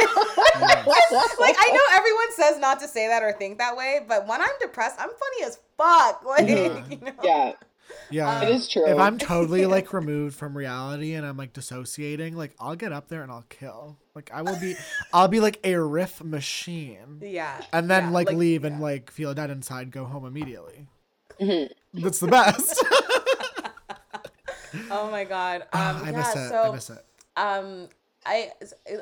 like I know everyone says not to say that or think that way, but when I'm depressed, I'm funny as fuck. Like Yeah. you know. yeah yeah. it is true If I'm totally like removed from reality and I'm like dissociating, like I'll get up there and I'll kill. Like I will be, I'll be like a riff machine, Yeah. and then yeah, like, leave and like feel dead inside, go home immediately. Mhm. That's the best. Oh my god. Um, Ah, I yeah, miss it. so I miss it. um I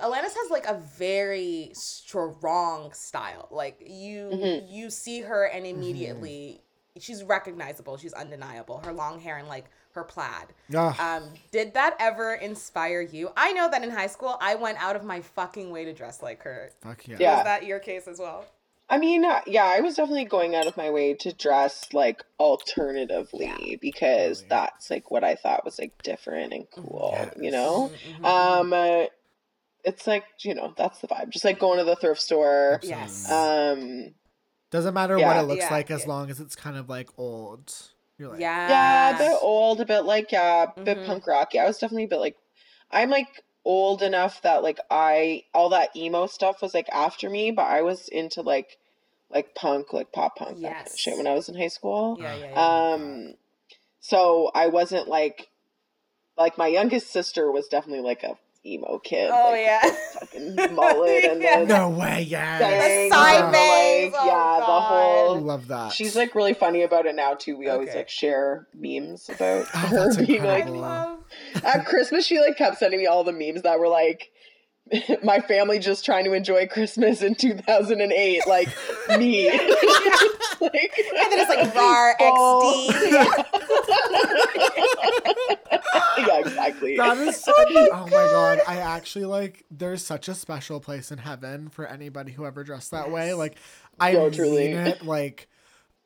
Alanis has like a very strong style. Like you Mhm. you see her and immediately she's recognizable. She's undeniable. Her long hair and like her plaid. Ah, Um, did that ever inspire you? I know that in high school I went out of my fucking way to dress like her. fuck yeah. Yeah. Was that your case as well? I mean, uh, yeah, I was definitely going out of my way to dress like alternatively Yeah. because Totally. that's like what I thought was like different and cool, you know? Mhm, mhm, Um, uh, it's like, you know, that's the vibe. Just like going to the thrift store. Yes. Um, Doesn't matter what it looks Yeah, like as yeah. long as it's kind of like old. You're like, yeah. yeah, a bit old, a bit like, yeah, a bit Mhm. punk rock. Yeah, I was definitely a bit like, I'm like old enough that like I, all that emo stuff was like after me, but I was into like, like punk, like pop punk, that kind of shit when I was in high school. Yeah, yeah, yeah. Um, so I wasn't like, like my youngest sister was definitely like a emo kid. oh like, yeah. fucking mullet and Yeah. the No way, yeah. bangs side and bangs, like, oh yeah, the God. whole. Love that. She's like really funny about it now too. We always Okay. like share memes about Oh, her being I like at Christmas. She like kept sending me all the memes that were like. My family just trying to enjoy Christmas in 2008, like me. like, and then it's like RAR Oh, XD. yeah, exactly. That is oh so. Oh my god! I actually like. There's such a special place in heaven for anybody who ever dressed that way. Like, I No, mean truly. it. Like,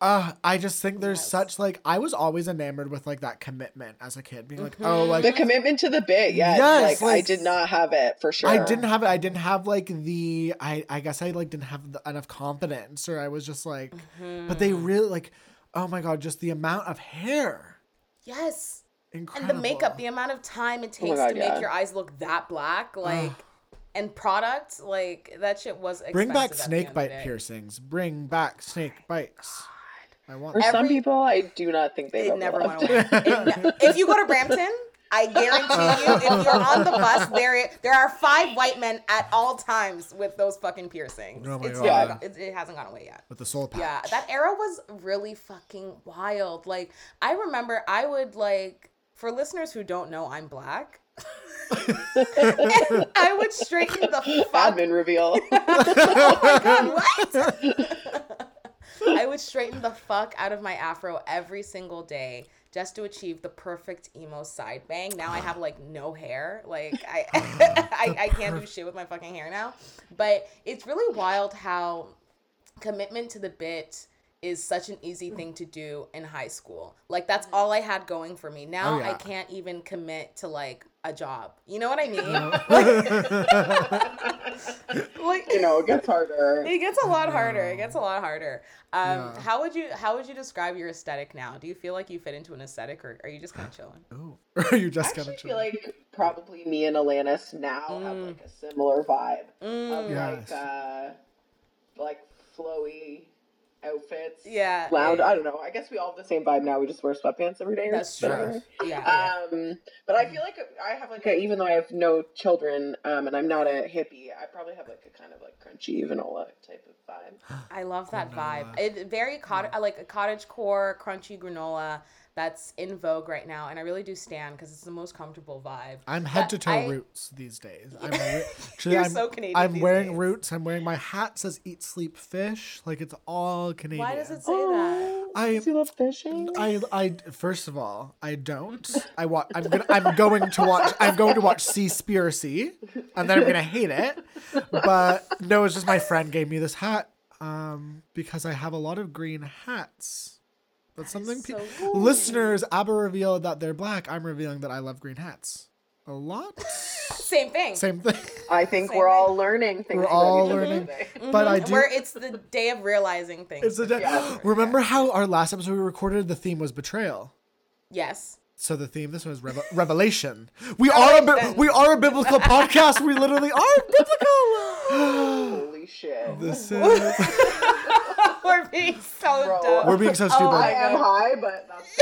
uh, I just think there's Yes. such like. I was always enamored with like that commitment as a kid, being like, oh, Mhm. like the commitment to the bit, yeah. Yes, like, I did not have it for sure. I didn't have it. I didn't have like the. I I guess I like didn't have the, enough confidence, or I was just like. But they Mhm. really like. Oh my god! Just the amount of hair. yes. And the makeup, the amount of time it Oh takes God, to make your eyes look that black, like, and product, like that shit was expensive. Bring back at snake bite piercings. Bring back snake bites. I want. For that. some Every- people, I do not think they It ever never left. went away. It ne- if you go to Brampton, I guarantee you, if you're on the bus, there there are five white men at all times with those fucking piercings. Oh my it's God. never go- it, it hasn't gone away yet. with the soul patch. Yeah, that era was really fucking wild. Like I remember I would like for listeners who don't know I'm black. I would straighten the fuck. Admin reveal. oh my god, what? I would straighten the fuck out of my afro every single day just to achieve the perfect emo side bang. Now I have like no hair. Like I uh, I, I can't do shit with my fucking hair now. But it's really wild how commitment to the bit is such an easy thing to do in high school. Like that's all I had going for me. Now Oh, yeah. I can't even commit to like a job. You know what I mean? like you know, it gets harder. it gets a lot harder. It gets a lot harder. Um, Yeah. How would you How would you describe your aesthetic now? Do you feel like you fit into an aesthetic, or are you just kind of chilling? Oh, Are you just I gonna actually feel like probably me and Alanis now have like a similar vibe of Mm, Yes. like uh like flowy outfits. yeah. Loud. yeah. I don't know. I guess we all have the same vibe now. We just wear sweatpants every day. That's true. Yeah. yeah. Um, but I feel like I have like a, even though I have no children, um, and I'm not a hippie, I probably have like a kind of like crunchy vanilla type of vibe. I love that vibe. granola. It very cottage, like a cottage core, crunchy granola that's in vogue right now, and I really do stand because it's the most comfortable vibe. I'm head But to toe I- roots these days. I'm, re- actually, You're I'm, so Canadian I'm these wearing days. roots. I'm wearing my hat says eat sleep fish. Like it's all Canadian. Why does it say that? I Does he love fishing? I I first of all, I don't. I watch. I'm gonna. I'm going to watch. I'm going to watch Seaspiracy, and then I'm gonna hate it. But no, it's just my friend gave me this hat, um, because I have a lot of green hats. That's something. Pe- so listeners, Abba revealed that they're black. I'm revealing that I love green hats. A lot. Same thing. Same thing. I think Same we're thing. all learning things. We're all each other learning. Mm-hmm. But I do. Where it's the day of realizing things. It's a day. Yeah. Remember how our last episode we recorded the theme was betrayal. yes. So the theme this one is revel- revelation. We are a bi- we are a biblical podcast. We literally are biblical. Holy shit. this is We're being so Bro. dumb. we're being so stupid. Oh I am high, but that's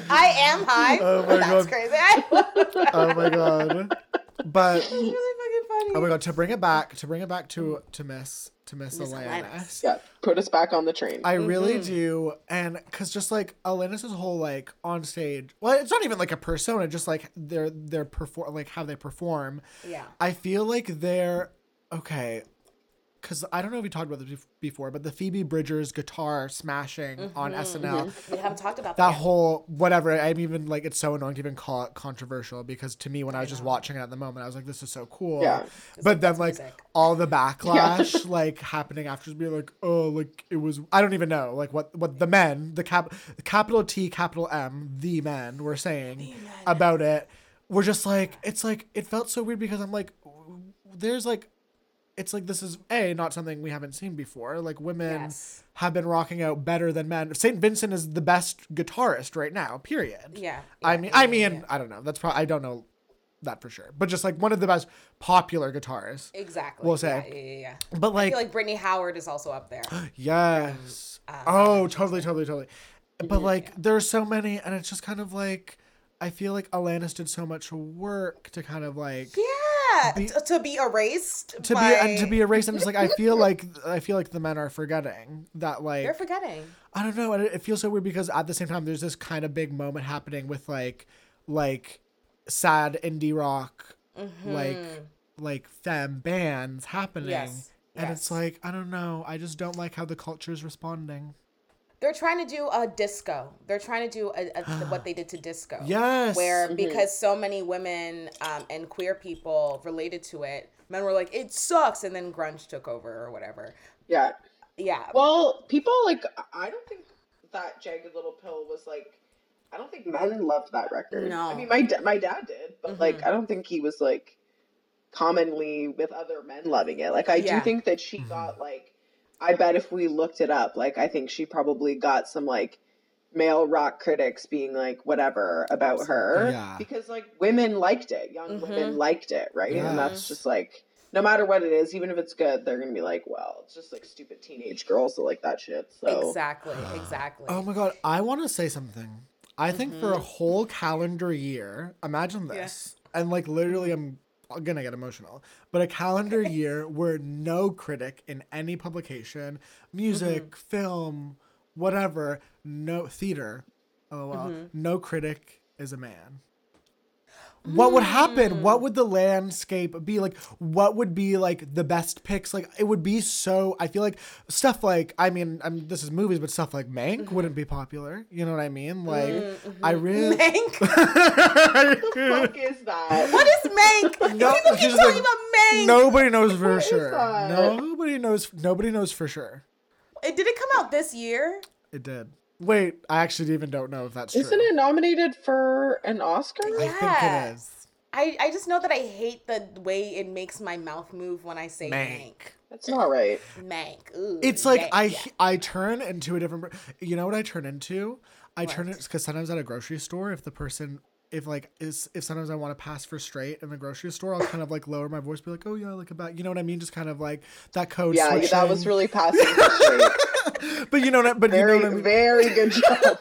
I am high. Oh my That's God. crazy. I oh my god. But It's really fucking funny. oh my god, to bring it back, to bring it back to to Miss to Miss, Miss Alanis. Alanis. yeah. Put us back on the train. I really Mm-hmm. do, and because just like Alanis's whole like on stage, well, it's not even like a persona, just like their their perform, like how they perform. Yeah. I feel like they're okay. Because I don't know if we talked about this before, but the Phoebe Bridgers guitar smashing on mm-hmm. SNL, We haven't talked about that that. whole whatever. I'm even like it's so annoying to even call it controversial because to me when I was just watching it at the moment, I was like, this is so cool. Yeah. But then like music. all the backlash like happening after being like, oh, like it was I don't even know like what what the men the cap the capital T capital M the men were saying about it. We're just like it's like it felt so weird because I'm like, there's like it's like this is a not something we haven't seen before. Like women Yes. have been rocking out better than men. Saint Vincent is the best guitarist right now. Period. Yeah. I mean, yeah, I mean, yeah. I don't know. That's probably I don't know that for sure, but just like one of the best popular guitarists. Exactly. we'll Yeah, say. Yeah, yeah, yeah. But I like, feel like Brittany Howard is also up there. yes. uh, oh, totally, totally, totally. But like, there's so many, and it's just kind of like. I feel like Alanis did so much work to kind of like Yeah. Be- to be erased. to by... be and to be erased. I'm just like I feel like I feel like the men are forgetting that like They're forgetting. I don't know. and It, it feels so weird because at the same time, there's this kind of big moment happening with like, like, sad indie rock, like, like femme bands happening, Mm-hmm. Yes, and it's like I don't know. I just don't like how the culture is responding. They're trying to do a disco. They're trying to do a, a, what they did to disco. Yes. Where because so many women um, and queer people related to it, men were like, "It sucks," and then grunge took over or whatever. yeah. Yeah. Well, people like I don't think that jagged little pill was like. I don't think men loved that record. No. Mm-hmm. I mean, my da- my dad did, but like I don't think he was like commonly with other men loving it. Like I Yeah. do think that she got like. I bet if we looked it up, like I think she probably got some like male rock critics being like whatever about her Yeah. because like women liked it, young Mm-hmm. women liked it, right? And that's just like no matter what it is, even if it's good, they're gonna be like, well, it's just like stupid teenage girls that like that shit. So Exactly. Exactly. Oh my god, I want to say something. I think for a whole calendar year, imagine this, and like literally, I'm gonna get emotional. But a calendar year where no critic in any publication, music, mm-hmm. film, whatever, no theater, oh well, mm-hmm. no critic is a man? What would happen? What would the landscape be like? What would be like the best picks like it would be so i feel like stuff like i mean i'm this is movies but stuff like mank mm-hmm. wouldn't be popular. You know what i mean? Like mm-hmm. i really mank? What the fuck is that? What is mank? No, people keep talking like, about mank. nobody knows for what sure. nobody knows nobody knows for sure. It did it come out this year? It did Wait, I actually even don't know if that's Isn't true. it nominated for an Oscar? Yeah. I think it is. I, I just know that I hate the way it makes my mouth move when I say mank. mank. That's not right. Mank. Ooh, it's like I yeah. I turn into a different. You know what I turn into? I what? turn it because sometimes at a grocery store, if the person if like is if sometimes I want to pass for straight in the grocery store, I'll kind of like lower my voice, be like, "Oh yeah, like about," you know what I mean? Just kind of like that code. Yeah, switching. that was really passing for straight. but you know that. But very, you know what I mean? very good job.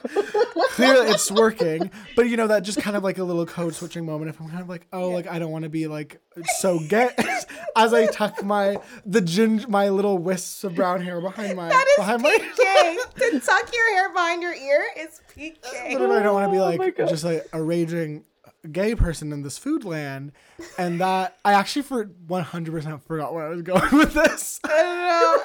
Clearly, it's working. But you know that just kind of like a little code switching moment. If I'm kind of like, oh, yeah. like I don't want to be like so get as I tuck my the gin my little wisps of brown hair behind my that is behind PK. my to tuck your hair behind your ear is PK. But I don't want to be oh like oh just like a raging gay person in this food land and that I actually for 100% forgot where I was going with this. I don't know.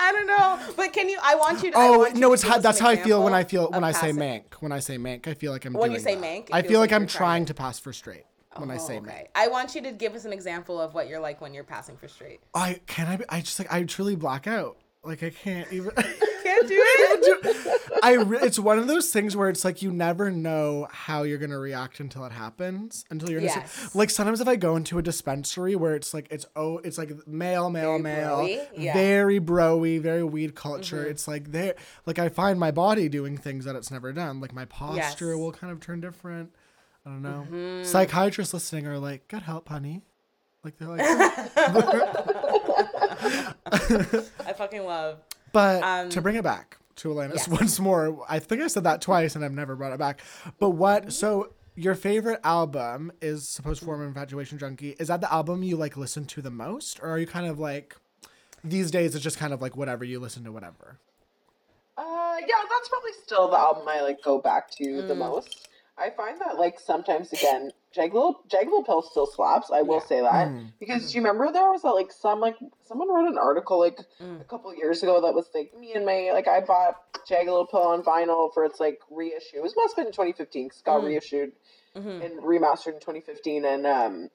I don't know, but can you? I want you to. Oh you no, it's how, that's how I feel when I feel when I say mank. When I say mank, I feel like I'm. When you say that. mank, I feel like, like I'm trying to pass for straight when oh, I say oh, okay. mank. I want you to give us an example of what you're like when you're passing for straight. I can I. I just like I truly black out. Like I can't even. can't do it. I re- it's one of those things where it's like you never know how you're gonna react until it happens. Until you're yes. like sometimes if I go into a dispensary where it's like it's oh it's like male male very male yeah. very broy very weed culture. Mm-hmm. It's like there like I find my body doing things that it's never done. Like my posture yes. will kind of turn different. I don't know. Mm-hmm. Psychiatrists listening are like, "Good help, honey." Like they're like. I fucking love. But um, to bring it back to Alanis yes. once more, I think I said that twice and I've never brought it back. But what? So your favorite album is Supposed Former Infatuation Junkie. Is that the album you like listen to the most, or are you kind of like these days? It's just kind of like whatever you listen to, whatever. Uh, yeah, that's probably still the album I like go back to mm. the most. I find that like sometimes again, Jagged Little Pill still slaps. I will yeah. say that mm. because do you remember there was a, like some like someone wrote an article like mm. a couple years ago that was like me and my like I bought Jagged Little Pill on vinyl for its like reissue. It must have been in 2015 because it got mm. reissued mm-hmm. and remastered in 2015 and um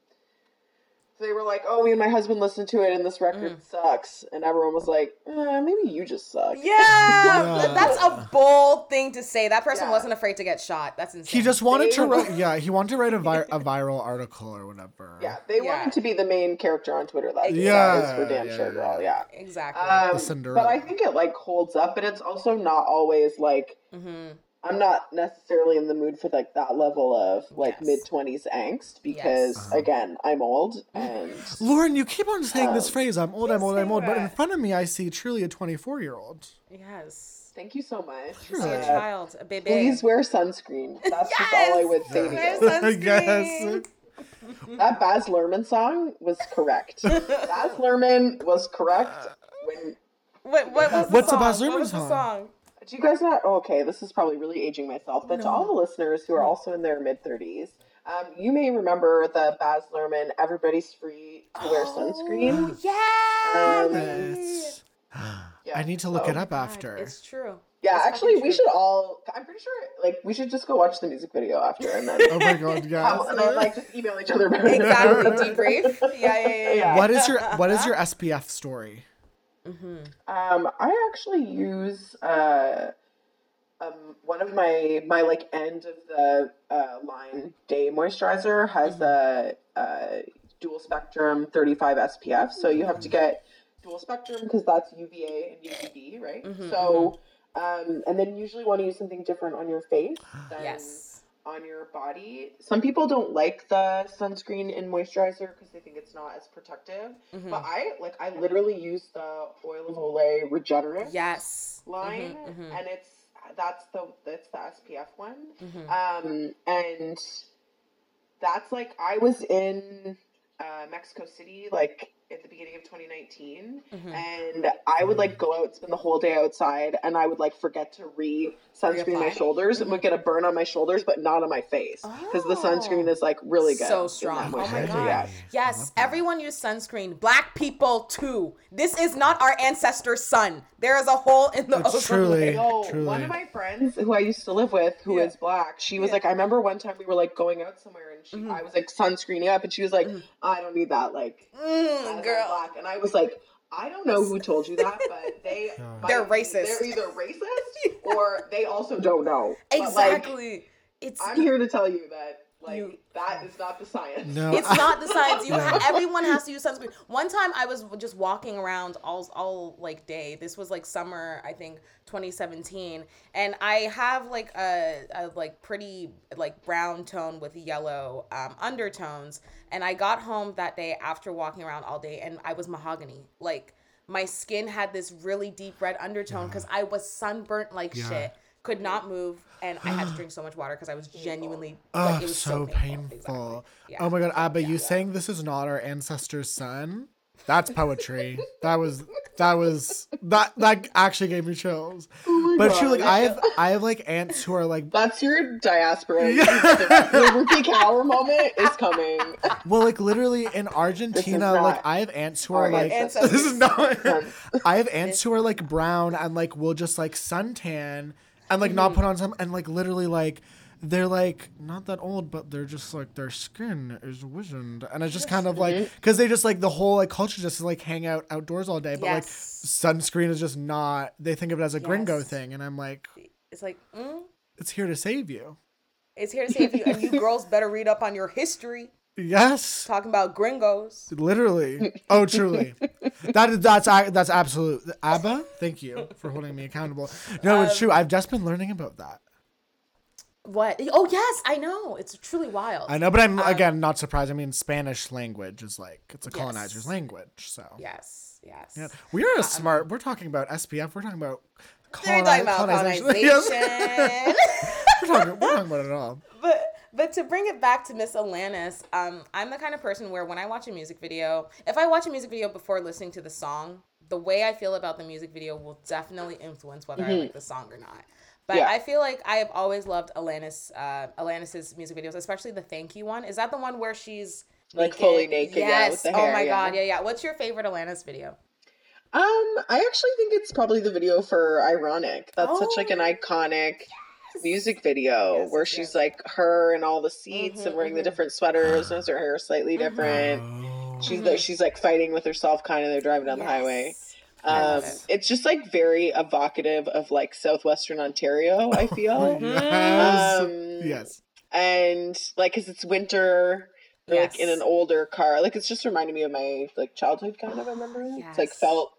they were like, "Oh, me and my husband listened to it, and this record mm. sucks." And everyone was like, eh, "Maybe you just suck." Yeah, yeah, that's a bold thing to say. That person yeah. wasn't afraid to get shot. That's insane. He just wanted they to write. Yeah, he wanted to write a, vi- a viral article or whatever. Yeah, they yeah. wanted to be the main character on Twitter. That yeah, for damn sure, girl. Yeah, exactly. Um, but I think it like holds up, but it's also not always like. Mm-hmm I'm not necessarily in the mood for like that level of like yes. mid twenties angst because yes. Uh-huh. again I'm old and Lauren, you keep on saying um, this phrase "I'm old, I'm old, I'm old," but in front of me I see truly a 24 year old. Yes. Thank you so much. You see a child, a baby. Please wear sunscreen. That's yes! just all I would say to you. yes. That Baz Luhrmann song was correct. Baz Luhrmann was correct when. What, what was the What's song? the Baz Luhrmann song? Song? do you guys not? okay, this is probably really aging myself, but no. to all the listeners who are also in their mid 30s, um, you may remember the Baz Luhrmann "Everybody's Free to Wear Sunscreen." Oh, yes. Um, yeah. I need to look oh, it up God, after. It's true. Yeah, it's actually, we should all. I'm pretty sure, like, we should just go watch the music video after, and then. oh my god, yeah. and then, like, just email each other. exactly, debrief. Yeah, yeah, yeah, yeah. What is your What is your SPF story? Mm-hmm. Um, I actually use uh, um, one of my my like end of the uh, line day moisturizer has mm-hmm. a, a, dual spectrum 35 SPF. So you have to get dual spectrum because that's UVA and UVB, right? Mm-hmm, so, mm-hmm. um, and then usually want to use something different on your face. yes on your body. Some people don't like the sunscreen and moisturizer because they think it's not as protective. Mm-hmm. But I like I literally use the Oil of Olay Regenerist yes line, mm-hmm, mm-hmm. and it's that's the that's the SPF one. Mm-hmm. Um, and that's like I was in uh, Mexico City like at the beginning of 2019 mm-hmm. and I would like go out spend the whole day outside and I would like forget to re sunscreen my shoulders mm-hmm. and would get a burn on my shoulders but not on my face because oh. the sunscreen is like really good. So strong. Oh my god. Yeah. Yes, everyone use sunscreen. Black people too. This is not our ancestors' sun. There is a hole in the it's ozone truly, no, truly. one of my friends who I used to live with who yeah. is black, she was yeah. like I remember one time we were like going out somewhere and she, mm-hmm. I was like sunscreening up and she was like mm-hmm. I don't need that like mm, girl black and I was like I don't know who told you that, but they oh. they're racist. They're either racist or they also don't know. Exactly. Like, it's I'm here to tell you that like you, that is not the science. No, it's not the science. You have, everyone has to use sunscreen. One time I was just walking around all all like day. This was like summer, I think 2017, and I have like a, a like pretty like brown tone with yellow um, undertones. And I got home that day after walking around all day, and I was mahogany. Like my skin had this really deep red undertone because yeah. I was sunburnt like yeah. shit could not move, and I had to drink so much water because I was genuinely like, oh, it was so, so painful. painful. Exactly. Yeah. Oh my god, Abba, yeah, you yeah. saying this is not our ancestor's son? That's poetry. that was that was that that actually gave me chills. Oh but God. like I have I have like aunts who are like That's your diaspora. Yeah. the Rupi Kaur moment is coming. Well, like literally in Argentina, like I have aunts who are like this is not I have aunts who are like brown and like will just like suntan and like mm-hmm. not put on some and like literally like they're like not that old, but they're just like their skin is wizened, and it's just kind of like because they just like the whole like culture just like hang out outdoors all day, but yes. like sunscreen is just not. They think of it as a yes. gringo thing, and I'm like, it's like mm? it's here to save you. It's here to save you, and you girls better read up on your history. Yes. Talking about gringos. Literally. Oh, truly. that is that's that's absolute. Abba, thank you for holding me accountable. No, um, it's true. I've just been learning about that. What? Oh yes, I know. It's truly wild. I know, but I'm um, again not surprised. I mean, Spanish language is like it's a colonizer's yes. language, so yes, yes. Yeah, we are a um, smart. We're talking about SPF. We're talking about. Coloni- talking about colonization. colonization. talking, we're talking about it all. But but to bring it back to Miss Alanis, um, I'm the kind of person where when I watch a music video, if I watch a music video before listening to the song, the way I feel about the music video will definitely influence whether mm-hmm. I like the song or not. But yeah. I feel like I have always loved Alanis, uh, Alanis's music videos, especially the "Thank You" one. Is that the one where she's like naked? fully naked? Yes. Yeah, oh hair, my yeah. god, yeah, yeah. What's your favorite Alanis video? Um, I actually think it's probably the video for "Ironic." That's oh. such like an oh. iconic music video yes, where she's yes. like her and all the seats mm-hmm, and wearing mm-hmm. the different sweaters and her hair slightly mm-hmm. different. Mm-hmm. She's like she's like fighting with herself kind of they're driving down yes. the highway. Um, it. it's just like very evocative of like southwestern Ontario. I feel yes, um, yes, and like because it's winter, yes. like in an older car. Like it's just reminding me of my like childhood kind of. I remember yes. it's like felt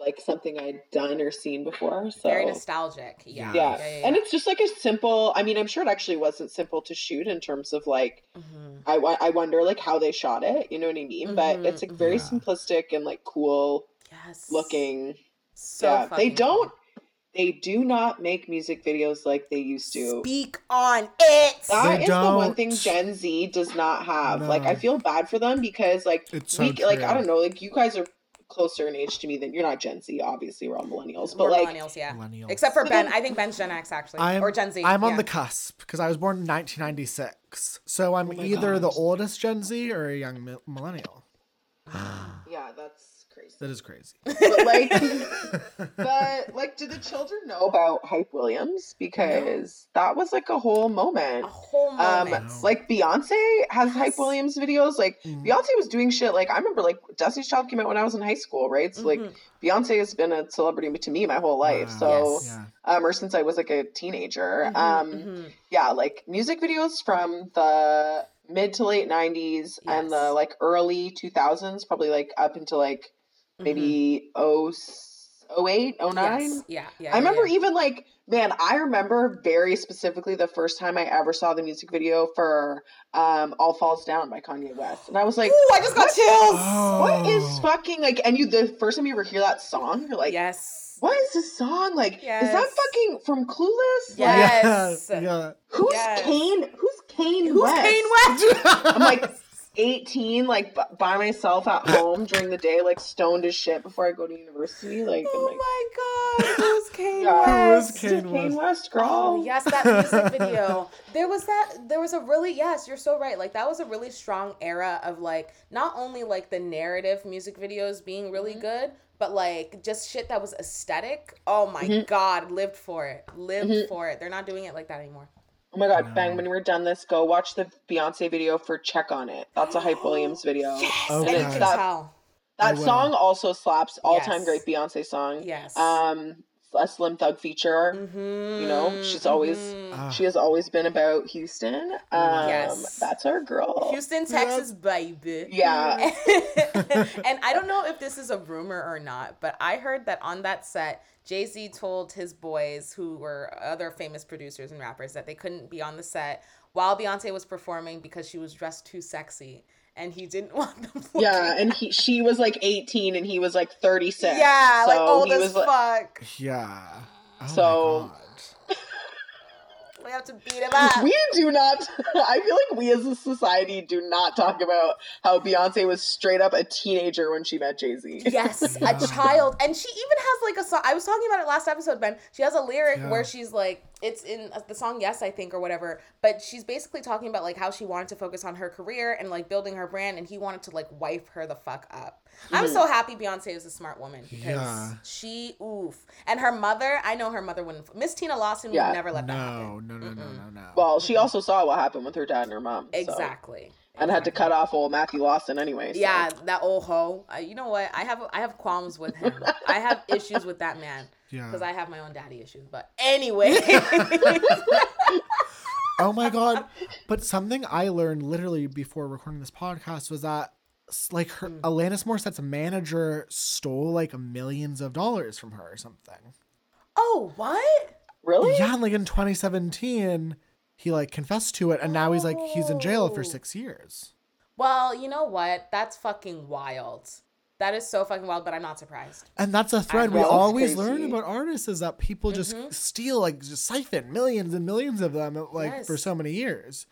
like something I'd done or seen before. So very nostalgic. Yeah. Yeah. yeah, yeah. And it's just like a simple, I mean, I'm sure it actually wasn't simple to shoot in terms of like, mm-hmm. I, I wonder like how they shot it, you know what I mean? Mm-hmm. But it's like very yeah. simplistic and like cool yes. looking. So yeah. They don't, they do not make music videos like they used to. Speak on it. That they is don't. the one thing Gen Z does not have. No. Like I feel bad for them because like it's we so like I don't know, like you guys are closer in age to me than you're not Gen Z. Obviously, we're all millennials, but we're like millennials, yeah. Millennials. Except for Ben, I think Ben's Gen X actually, I'm, or Gen Z. I'm yeah. on the cusp because I was born in 1996, so I'm oh either gosh. the oldest Gen Z or a young mi- millennial. yeah, that's crazy. That is crazy. But like, but like, do the children know about Hype Williams? Because no. that was like a whole moment. A whole um, moment. Um, like Beyonce has yes. Hype Williams videos. Like mm. Beyonce was doing shit. Like I remember, like Destiny's Child came out when I was in high school, right? So mm-hmm. like Beyonce has been a celebrity to me my whole life. Wow. So, yes. um, or since I was like a teenager. Mm-hmm, um, mm-hmm. yeah, like music videos from the mid to late 90s yes. and the like early 2000s probably like up into like maybe mm-hmm. 08, 09. Yes. Yeah, yeah. I remember yeah. even like, man, I remember very specifically the first time I ever saw the music video for um, All Falls Down by Kanye West. And I was like, Ooh, I just got chills. Oh. What is fucking like, and you, the first time you ever hear that song, you're like, yes. What is this song? Like, yes. is that fucking from Clueless? Yes. Like, yeah. Who's yes. Kane? Who's Kane Who's West? Kane West? I'm like, 18, like b- by myself at home during the day, like stoned as shit before I go to university. Like, oh like, my god, it was Kane yeah, West. It was Kane Kane West. West, girl. Oh, yes, that music video. There was that. There was a really yes. You're so right. Like that was a really strong era of like not only like the narrative music videos being really Mm-hmm. good, but like just shit that was aesthetic. Oh my Mm-hmm. god, lived for it. Lived for it. They're not doing it like that anymore. Oh my god, bang, when we're done this, go watch the Beyonce video for Check on It. That's a Hype Williams video. Yes, Okay. and you And can that, tell. That song also slaps. All time Yes. great Beyonce song. Yes. Um, a Slim Thug feature. Mm-hmm. You know, she's always Ah. she has always been about Houston. Um, Yes. that's our girl. Houston, Texas, baby. Yeah. and I don't know if this is a rumor or not, but I heard that on that set, Jay Z told his boys, who were other famous producers and rappers, that they couldn't be on the set while Beyonce was performing because she was dressed too sexy, and he didn't want them. Yeah, looking- and he she was like 18 and he was like 36. yeah, like So old he as was like- fuck. Yeah. Oh So- We have to beat him up. We do not. I feel like we as a society do not talk about how Beyonce was straight up a teenager when she met Jay Z. Yes, a child. And she even has like a song. I was talking about it last episode, Ben. She has a lyric Yeah. where she's like, it's in the song Yes, I think, or whatever. But she's basically talking about like how she wanted to focus on her career and like building her brand, and he wanted to like wipe her the fuck up. I'm so happy Beyonce is a smart woman because Yeah. she, oof. And her mother, I know her mother wouldn't. Miss Tina Lawson would Yeah. never let that happen. no, no, no, no, no. Well, she also saw what happened with her dad and her mom. so- Exactly. And had to cut off old Matthew Lawson anyway. so. Yeah, that old hoe. Uh, you know what? I have I have qualms with him. I have issues with that man Yeah. because I have my own daddy issues. But anyway, Oh my god! But something I learned literally before recording this podcast was that like her Hmm. Alanis Morissette's manager stole like millions of dollars from her or something. oh what? Really? Yeah, and like in 2017, he like confessed to it, and now he's like he's in jail for Oh. six years. Well, you know what? That's fucking wild. That is so fucking wild. But I'm not surprised. And that's a thread we know, it's always learn about artists is that people just Mm-hmm. steal like just siphon millions and millions of them like for so many years.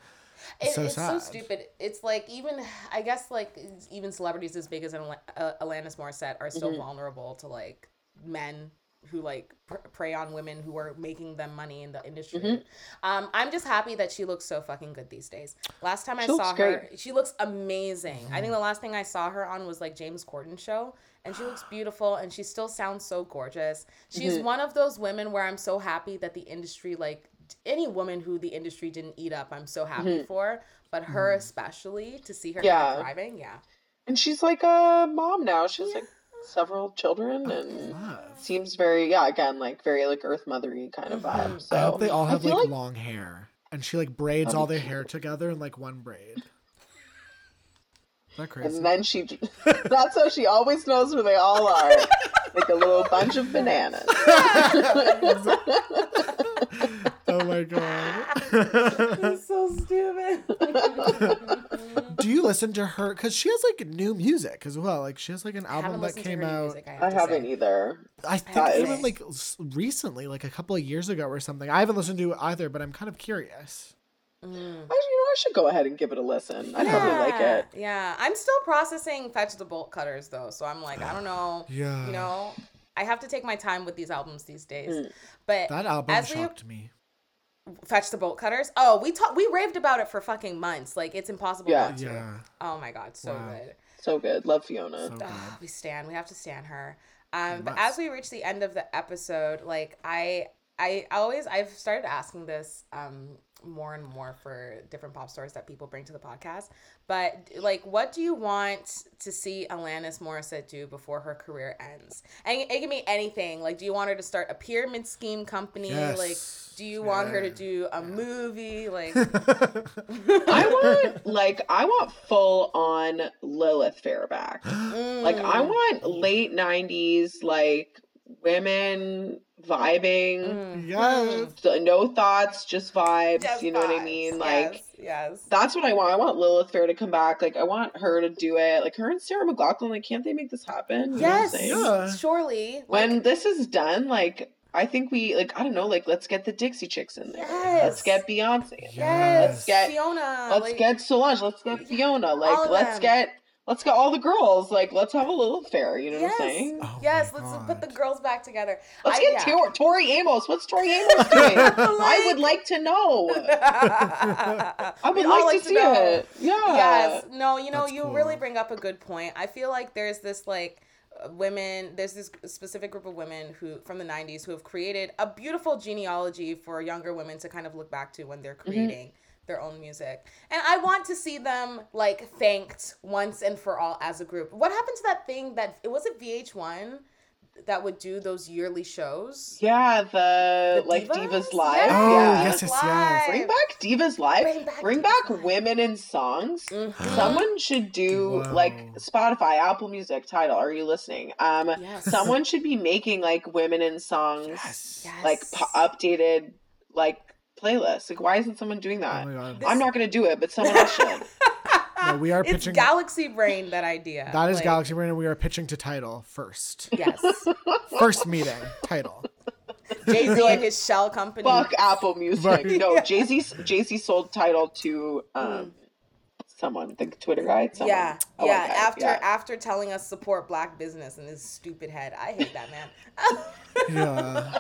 It, so it's so stupid. It's like even I guess like even celebrities as big as Al- uh, Alanis Morissette are still vulnerable to like men who like pr- prey on women who are making them money in the industry. Mm-hmm. Um, I'm just happy that she looks so fucking good these days. Last time I She looks saw her, great. she looks amazing. I think the last thing I saw her on was like James Corden show. And she looks beautiful and she still sounds so gorgeous. She's mm-hmm. one of those women where I'm so happy that the industry, like any woman who the industry didn't eat up, I'm so happy mm-hmm. for. But her especially, to see her Yeah. thriving, yeah. And she's like a mom now. She's has like several children and Love. seems very, yeah, again, like very like earth mothery kind of mm-hmm. vibe. So I hope they all have feel like, long hair, and she like braids That'd all be their hair together in like one braid. That crazy? And then she, that's how she always knows where they all are. like a little bunch of bananas. oh my god. That's so stupid. Do you listen to her? Because she has like new music as well. Like she has like an album that came to her new out. music, I, have I haven't say. either. I think That it came like recently, like a couple of years ago or something. I haven't listened to it either, but I'm kind of curious. Mm. I, you know, I should go ahead and give it a listen. I probably like it. Yeah, I'm still processing Fetch the Bolt Cutters though, so I'm like, I don't know. Yeah. You know, I have to take my time with these albums these days. Mm. But That album as we shocked me. Fetch the Bolt Cutters. Oh, we talked. We raved about it for fucking months. Like it's impossible Yeah. not to. Yeah. Oh my god, so Wow. good. So good. Love Fiona. So good. Ugh, we stand. We have to stand her. Um, but as we reach the end of the episode, like I, I always I've started asking this um more and more for different pop stars that people bring to the podcast. But like, what do you want to see Alanis Morissette do before her career ends? And it can be anything. Like, do you want her to start a pyramid scheme company? Yes. Like, do you want her to do a movie? Like, I want like I want full on Lilith Fair back. Like I mm, want late nineties like women vibing. mm, yes. So no thoughts, just vibes. just you know what I mean? Like yes, yes. that's what I want. I want Lilith Fair to come back. Like I want her to do it. Like her and Sarah McLachlan. Like can't they make this happen? You know what I'm Yes, saying? Yeah. surely. When like, this is done, like I think we like I don't know, like let's get the Dixie Chicks in there. Yes. Let's get Beyonce. in there. Yes. Let's get Fiona. let's like, get Solange. Let's get Fiona. Like let's them. get let's get all the girls. Like let's have a little affair. You know Yes. what I'm saying? Oh yes, let's put the girls back together. Let's I- get yeah. Tor- Tori Amos. What's Tori Amos doing? I would like to know. I would We'd all like, to see know. it. Yeah. Yes. No, you know, That's you cool. really bring up a good point. I feel like there's this like uh, women there's this specific group of women who from the 90s who have created a beautiful genealogy for younger women to kind of look back to when they're creating their own music and i want to see them like thanked once and for all as a group what happened to that thing that it was it vh1 that would do those yearly shows Yeah, the, The like Divas? Divas Live. Yes. Oh, yeah. yes, yes, yes. Bring back Divas Live. Bring back Bring back women in songs. Mhm. Someone should do Whoa. like Spotify, Apple Music Tidal. Are you listening? Um, Yes. someone should be making like women in songs, Yes. Yes. like po- updated like playlists. Like, why isn't someone doing Oh that? my god. I'm not gonna do it, but someone else should. No, we are it's pitching. galaxy brain that idea that is Like, Galaxy Brain, and we are pitching to Tidal first. yes First meeting Tidal. jay-z and his shell company Fuck Apple Music. Right. No, Jay Z. Jay Z sold Tidal to um someone, the Twitter guy. Someone. Yeah, A white yeah. guy, After yeah. after telling us support black business and his stupid head, I hate that man. Yeah.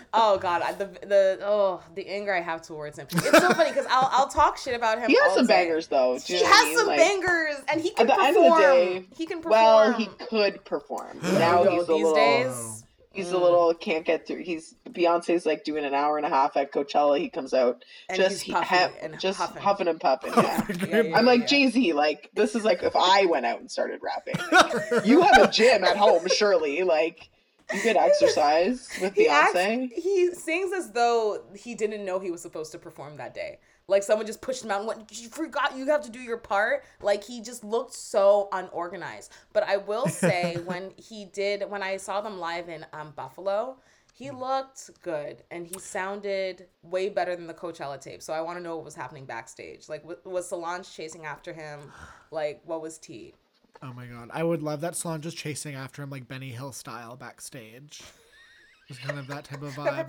oh God, I- the the oh the anger I have towards him. It's so funny because I'll I'll talk shit about him. He has some day. bangers though. Do He know I has mean? some Like, bangers, and he can At the perform. end of the day, he can perform. well, he could perform. now Yo, he's a these little. days. He's a mm. little can't get through. He's Beyonce's like doing an hour and a half at Coachella. He comes out And just he's puffy he- and just huffing. huffing and puffing. Yeah. Yeah, yeah, I'm like yeah. Jay Z. Like this is like if I went out and started rapping. Like, you have a gym at home, surely. Like you could exercise with He Beyonce. acts, he sings as though he didn't know he was supposed to perform that day. Like someone just pushed him out and went, You forgot you have to do your part. Like he just looked so unorganized. But I will say when he did when I saw them live in um, Buffalo, he looked good and he sounded way better than the Coachella tape. So I want to know what was happening backstage. Like wa- was Solange chasing after him? Like what was T? Oh my god. I would love that Solange just chasing after him like Benny Hill style backstage. Kind of that type of vibe.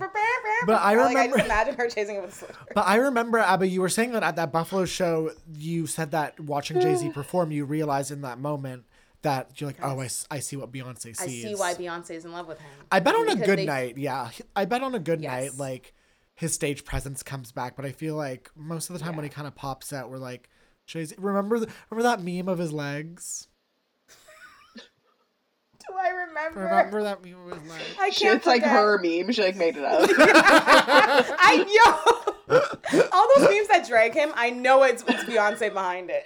But I like, I remember- just imagine her chasing him with. But I remember, Abba, you were saying that at that Buffalo show, you said that watching Jay Z perform, you realized in that moment that you're like, oh, I see what Beyonce sees. I see why Beyonce's in love with him. I bet on a good they- night, yeah. I bet on a good Yes. night, like his stage presence comes back. But I feel like most of the time when he kind of pops out, we're like, Jay Z. Remember, the, remember that meme of his legs? Do I remember? Remember that meme of his legs? I She, can't it's like her meme. She like made it up. I yo, all those memes that drag him. I know it's, it's Beyonce behind it.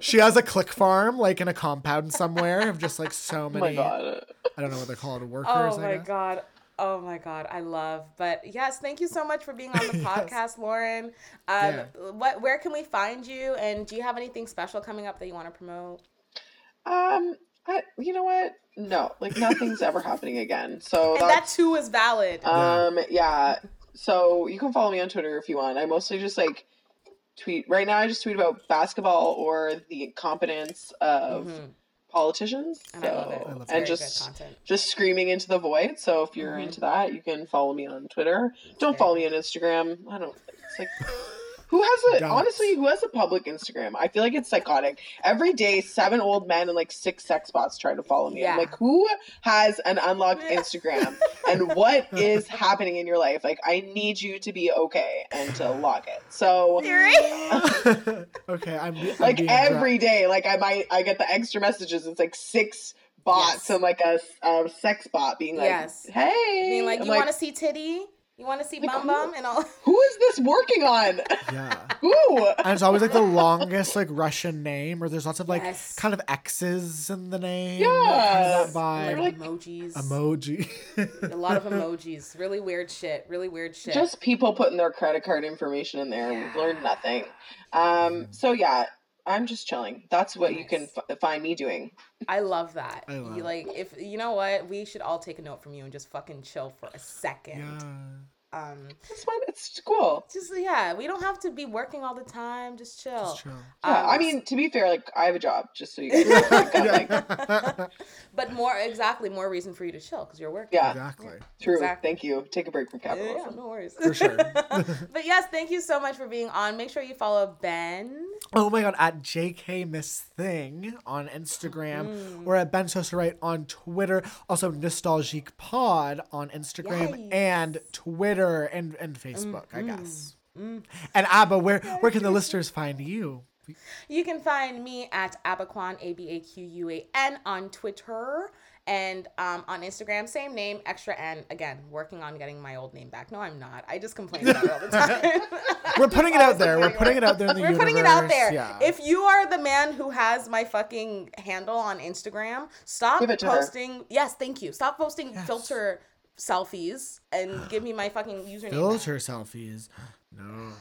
She has a click farm, like in a compound somewhere, of just like so oh my many. god. I don't know what they call it, workers. oh I my guess. god. Oh my god, I love. But yes, thank you so much for being on the podcast, Lauren. Um, Yeah. what where can we find you? And do you have anything special coming up that you want to promote? Um, I, you know what? No, like nothing's ever happening again. So And that that's too is valid. um, yeah. So you can follow me on Twitter if you want. I mostly just like tweet right now. I just tweet about basketball or the incompetence of Mhm. politicians. And so I love it. I love It's it. very and just just screaming into the void. So if you're Mhm. into that, you can follow me on Twitter. Don't Very follow me on Instagram. I don't. It's like. Who has a Don't. honestly? Who has a public Instagram? I feel like it's psychotic. Every day, seven old men and like six sex bots try to follow me. I'm Yeah. like, who has an unlocked Instagram? and what is happening in your life? Like, I need you to be okay and to log it. So, okay, I'm, I'm like being every day, like I might, I get the extra messages. It's like six bots Yes. and like a, a sex bot being like, Yes. "Hey," Being like, I'm you want to see titty? You want to see Like, bum bum and all? who is this working on? Yeah. who? And it's always like the longest like Russian name, or there's lots of like Yes. kind of X's in the name. Yeah. Kind of that Like emojis. Emoji. a lot of emojis. Really weird shit. Really weird shit. Just people putting their credit card information in there. We've learned nothing. Um. So yeah, I'm just chilling. That's what you can f- find me doing. I love that. I love you like if you know what, we should all take a note from you and just fucking chill for a second. yeah. Um, it's fun. It's cool. Just yeah, we don't have to be working all the time. Just chill. Just chill. Yeah, um, I mean, to be fair, like I have a job, just so you guys like, but more exactly, more reason for you to chill because you're working. Yeah, exactly. True. Exactly. Thank you. Take a break from capitalism. Yeah, no worries. For sure. but yes, thank you so much for being on. Make sure you follow Ben. Oh my god, at JK Miss Thing on Instagram mm. or at Ben Right on Twitter. Also Nostalgic Pod on Instagram yes. and Twitter and, and Facebook, mm, I guess. Mm. And Abba, where where can the listeners find you? You can find me at Abaquan, A B A Q U A N, on Twitter and um, on Instagram, same name, extra N. Again, working on getting my old name back. No, I'm not. I just complain about it all the time. We're putting it out there. We're putting it out there in the We're universe. putting it out there. Yeah. If you are the man who has my fucking handle on Instagram, stop posting. Her. Yes, thank you. Stop posting yes. filter selfies and give me my fucking username. Filter back. selfies. No, no, no.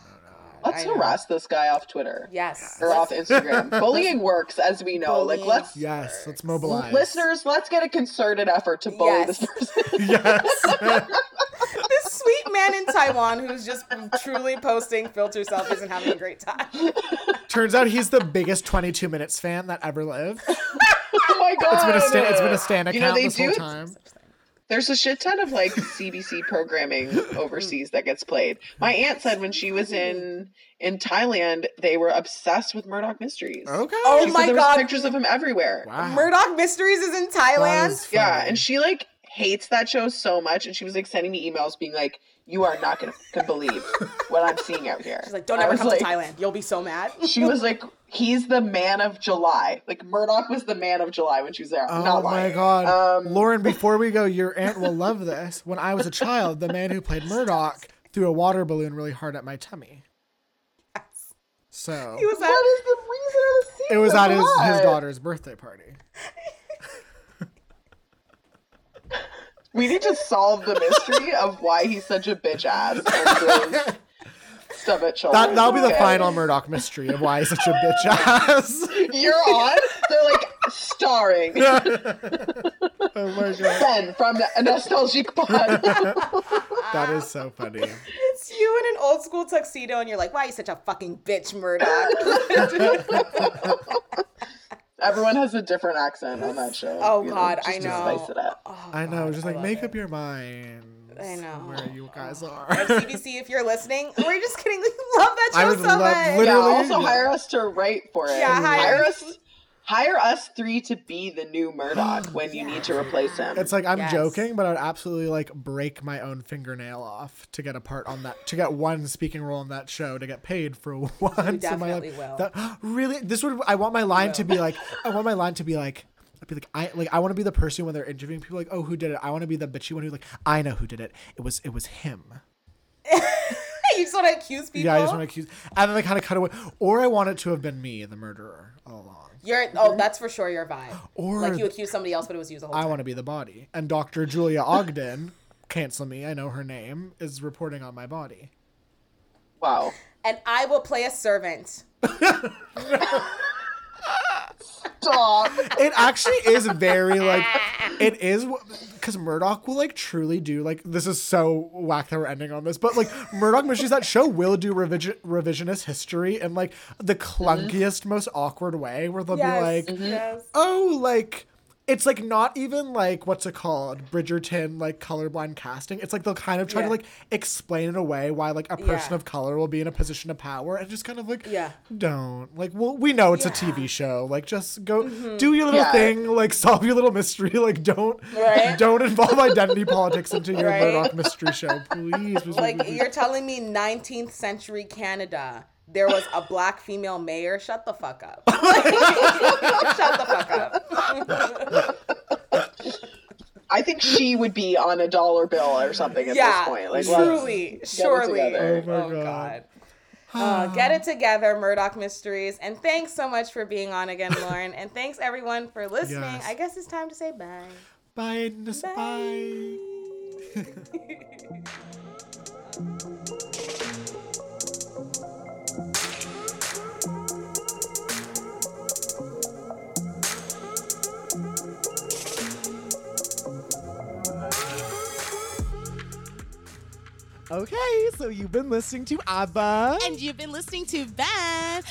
Let's harass this guy off Twitter. Yes. Or off Instagram. Bullying works, as we know. Bullying like let's Yes, let's mobilize. Listeners, let's get a concerted effort to bully yes. this person. yes. this sweet man in Taiwan who's just truly posting filter selfies and having a great time. Turns out he's the biggest 22 minutes fan that ever lived. oh my god. It's been a sta- it's been a stand account you know, this whole time. There's a shit ton of like CBC programming overseas that gets played. My aunt said when she was in in Thailand, they were obsessed with Murdoch Mysteries. Okay. Oh she my there god, was pictures of him everywhere. Wow. Murdoch Mysteries is in Thailand. Yeah, and she like hates that show so much, and she was like sending me emails being like, "You are not gonna, gonna believe what I'm seeing out here." She's like, "Don't ever come like, to Thailand. You'll be so mad." she was like, "He's the man of July." Like Murdoch was the man of July when she was there. Oh my god, um, Lauren! Before we go, your aunt will love this. When I was a child, the man who played Murdoch threw a water balloon really hard at my tummy. Yes. So he was at, what is the reason? It was at his, his daughter's birthday party. We need to solve the mystery of why he's such a bitch ass. Stuff at That, that'll be the okay. final Murdoch mystery of why he's such a bitch ass. You're on? They're like starring. oh my god. Ben from the Nostalgic Pod. that is so funny. It's you in an old school tuxedo and you're like, why are you such a fucking bitch, Murdoch? Everyone has a different accent on that show. Oh God, know, I know. spice it up. Oh, I know. just like make it. up your mind. I know where you guys are. CBC, if you're listening, we're just kidding. We love that show I would so love, much. Literally, yeah, also yeah. hire us to write for it. Yeah, hire, hire us hire us three to be the new Murdoch when you need to replace him. It's like I'm yes. joking, but I'd absolutely like break my own fingernail off to get a part on that to get one speaking role in that show to get paid for once. You definitely in my will. That, really, this would I want my line to be like I want my line to be like. I'd be like, I like, I want to be the person when they're interviewing people, like, oh, who did it? I want to be the bitchy one who's like, I know who did it. It was, it was him. you just want to accuse people. Yeah, I just want to accuse, and then they kind of cut away. Or I want it to have been me, the murderer, all along. You're oh, that's for sure your vibe. Or like you accuse somebody else, but it was you the whole time. I want to be the body. And Dr. Julia Ogden, cancel me, I know her name, is reporting on my body. Wow. And I will play a servant. Stop. It actually is very like it is because Murdoch will like truly do like this is so whack that we're ending on this, but like Murdoch Mysteries that show will do revision revisionist history in like the clunkiest, mm-hmm. most awkward way, where they'll yes, be like, mm-hmm. "Oh, like." It's like not even like what's it called bridgerton like colorblind casting it's like they'll kind of try yeah. to like explain in a way why like a person yeah. of color will be in a position of power and just kind of like yeah don't like well we know it's yeah. a tv show like just go mm-hmm. do your little thing like solve your little mystery like don't right? don't involve identity politics into your right? murdoch mystery show please, please like please. you're telling me 19th century canada there was a black female mayor. Shut the fuck up. Shut the fuck up. I think she would be on a dollar bill or something at yeah, this point. Like, truly, surely. Oh, oh god. Uh, get it together, Murdoch Mysteries. And thanks so much for being on again, Lauren. and thanks everyone for listening. Yes. I guess it's time to say bye. Bye. Bye. bye. Okay, so you've been listening to ABBA. And you've been listening to. Bye.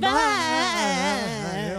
Bye.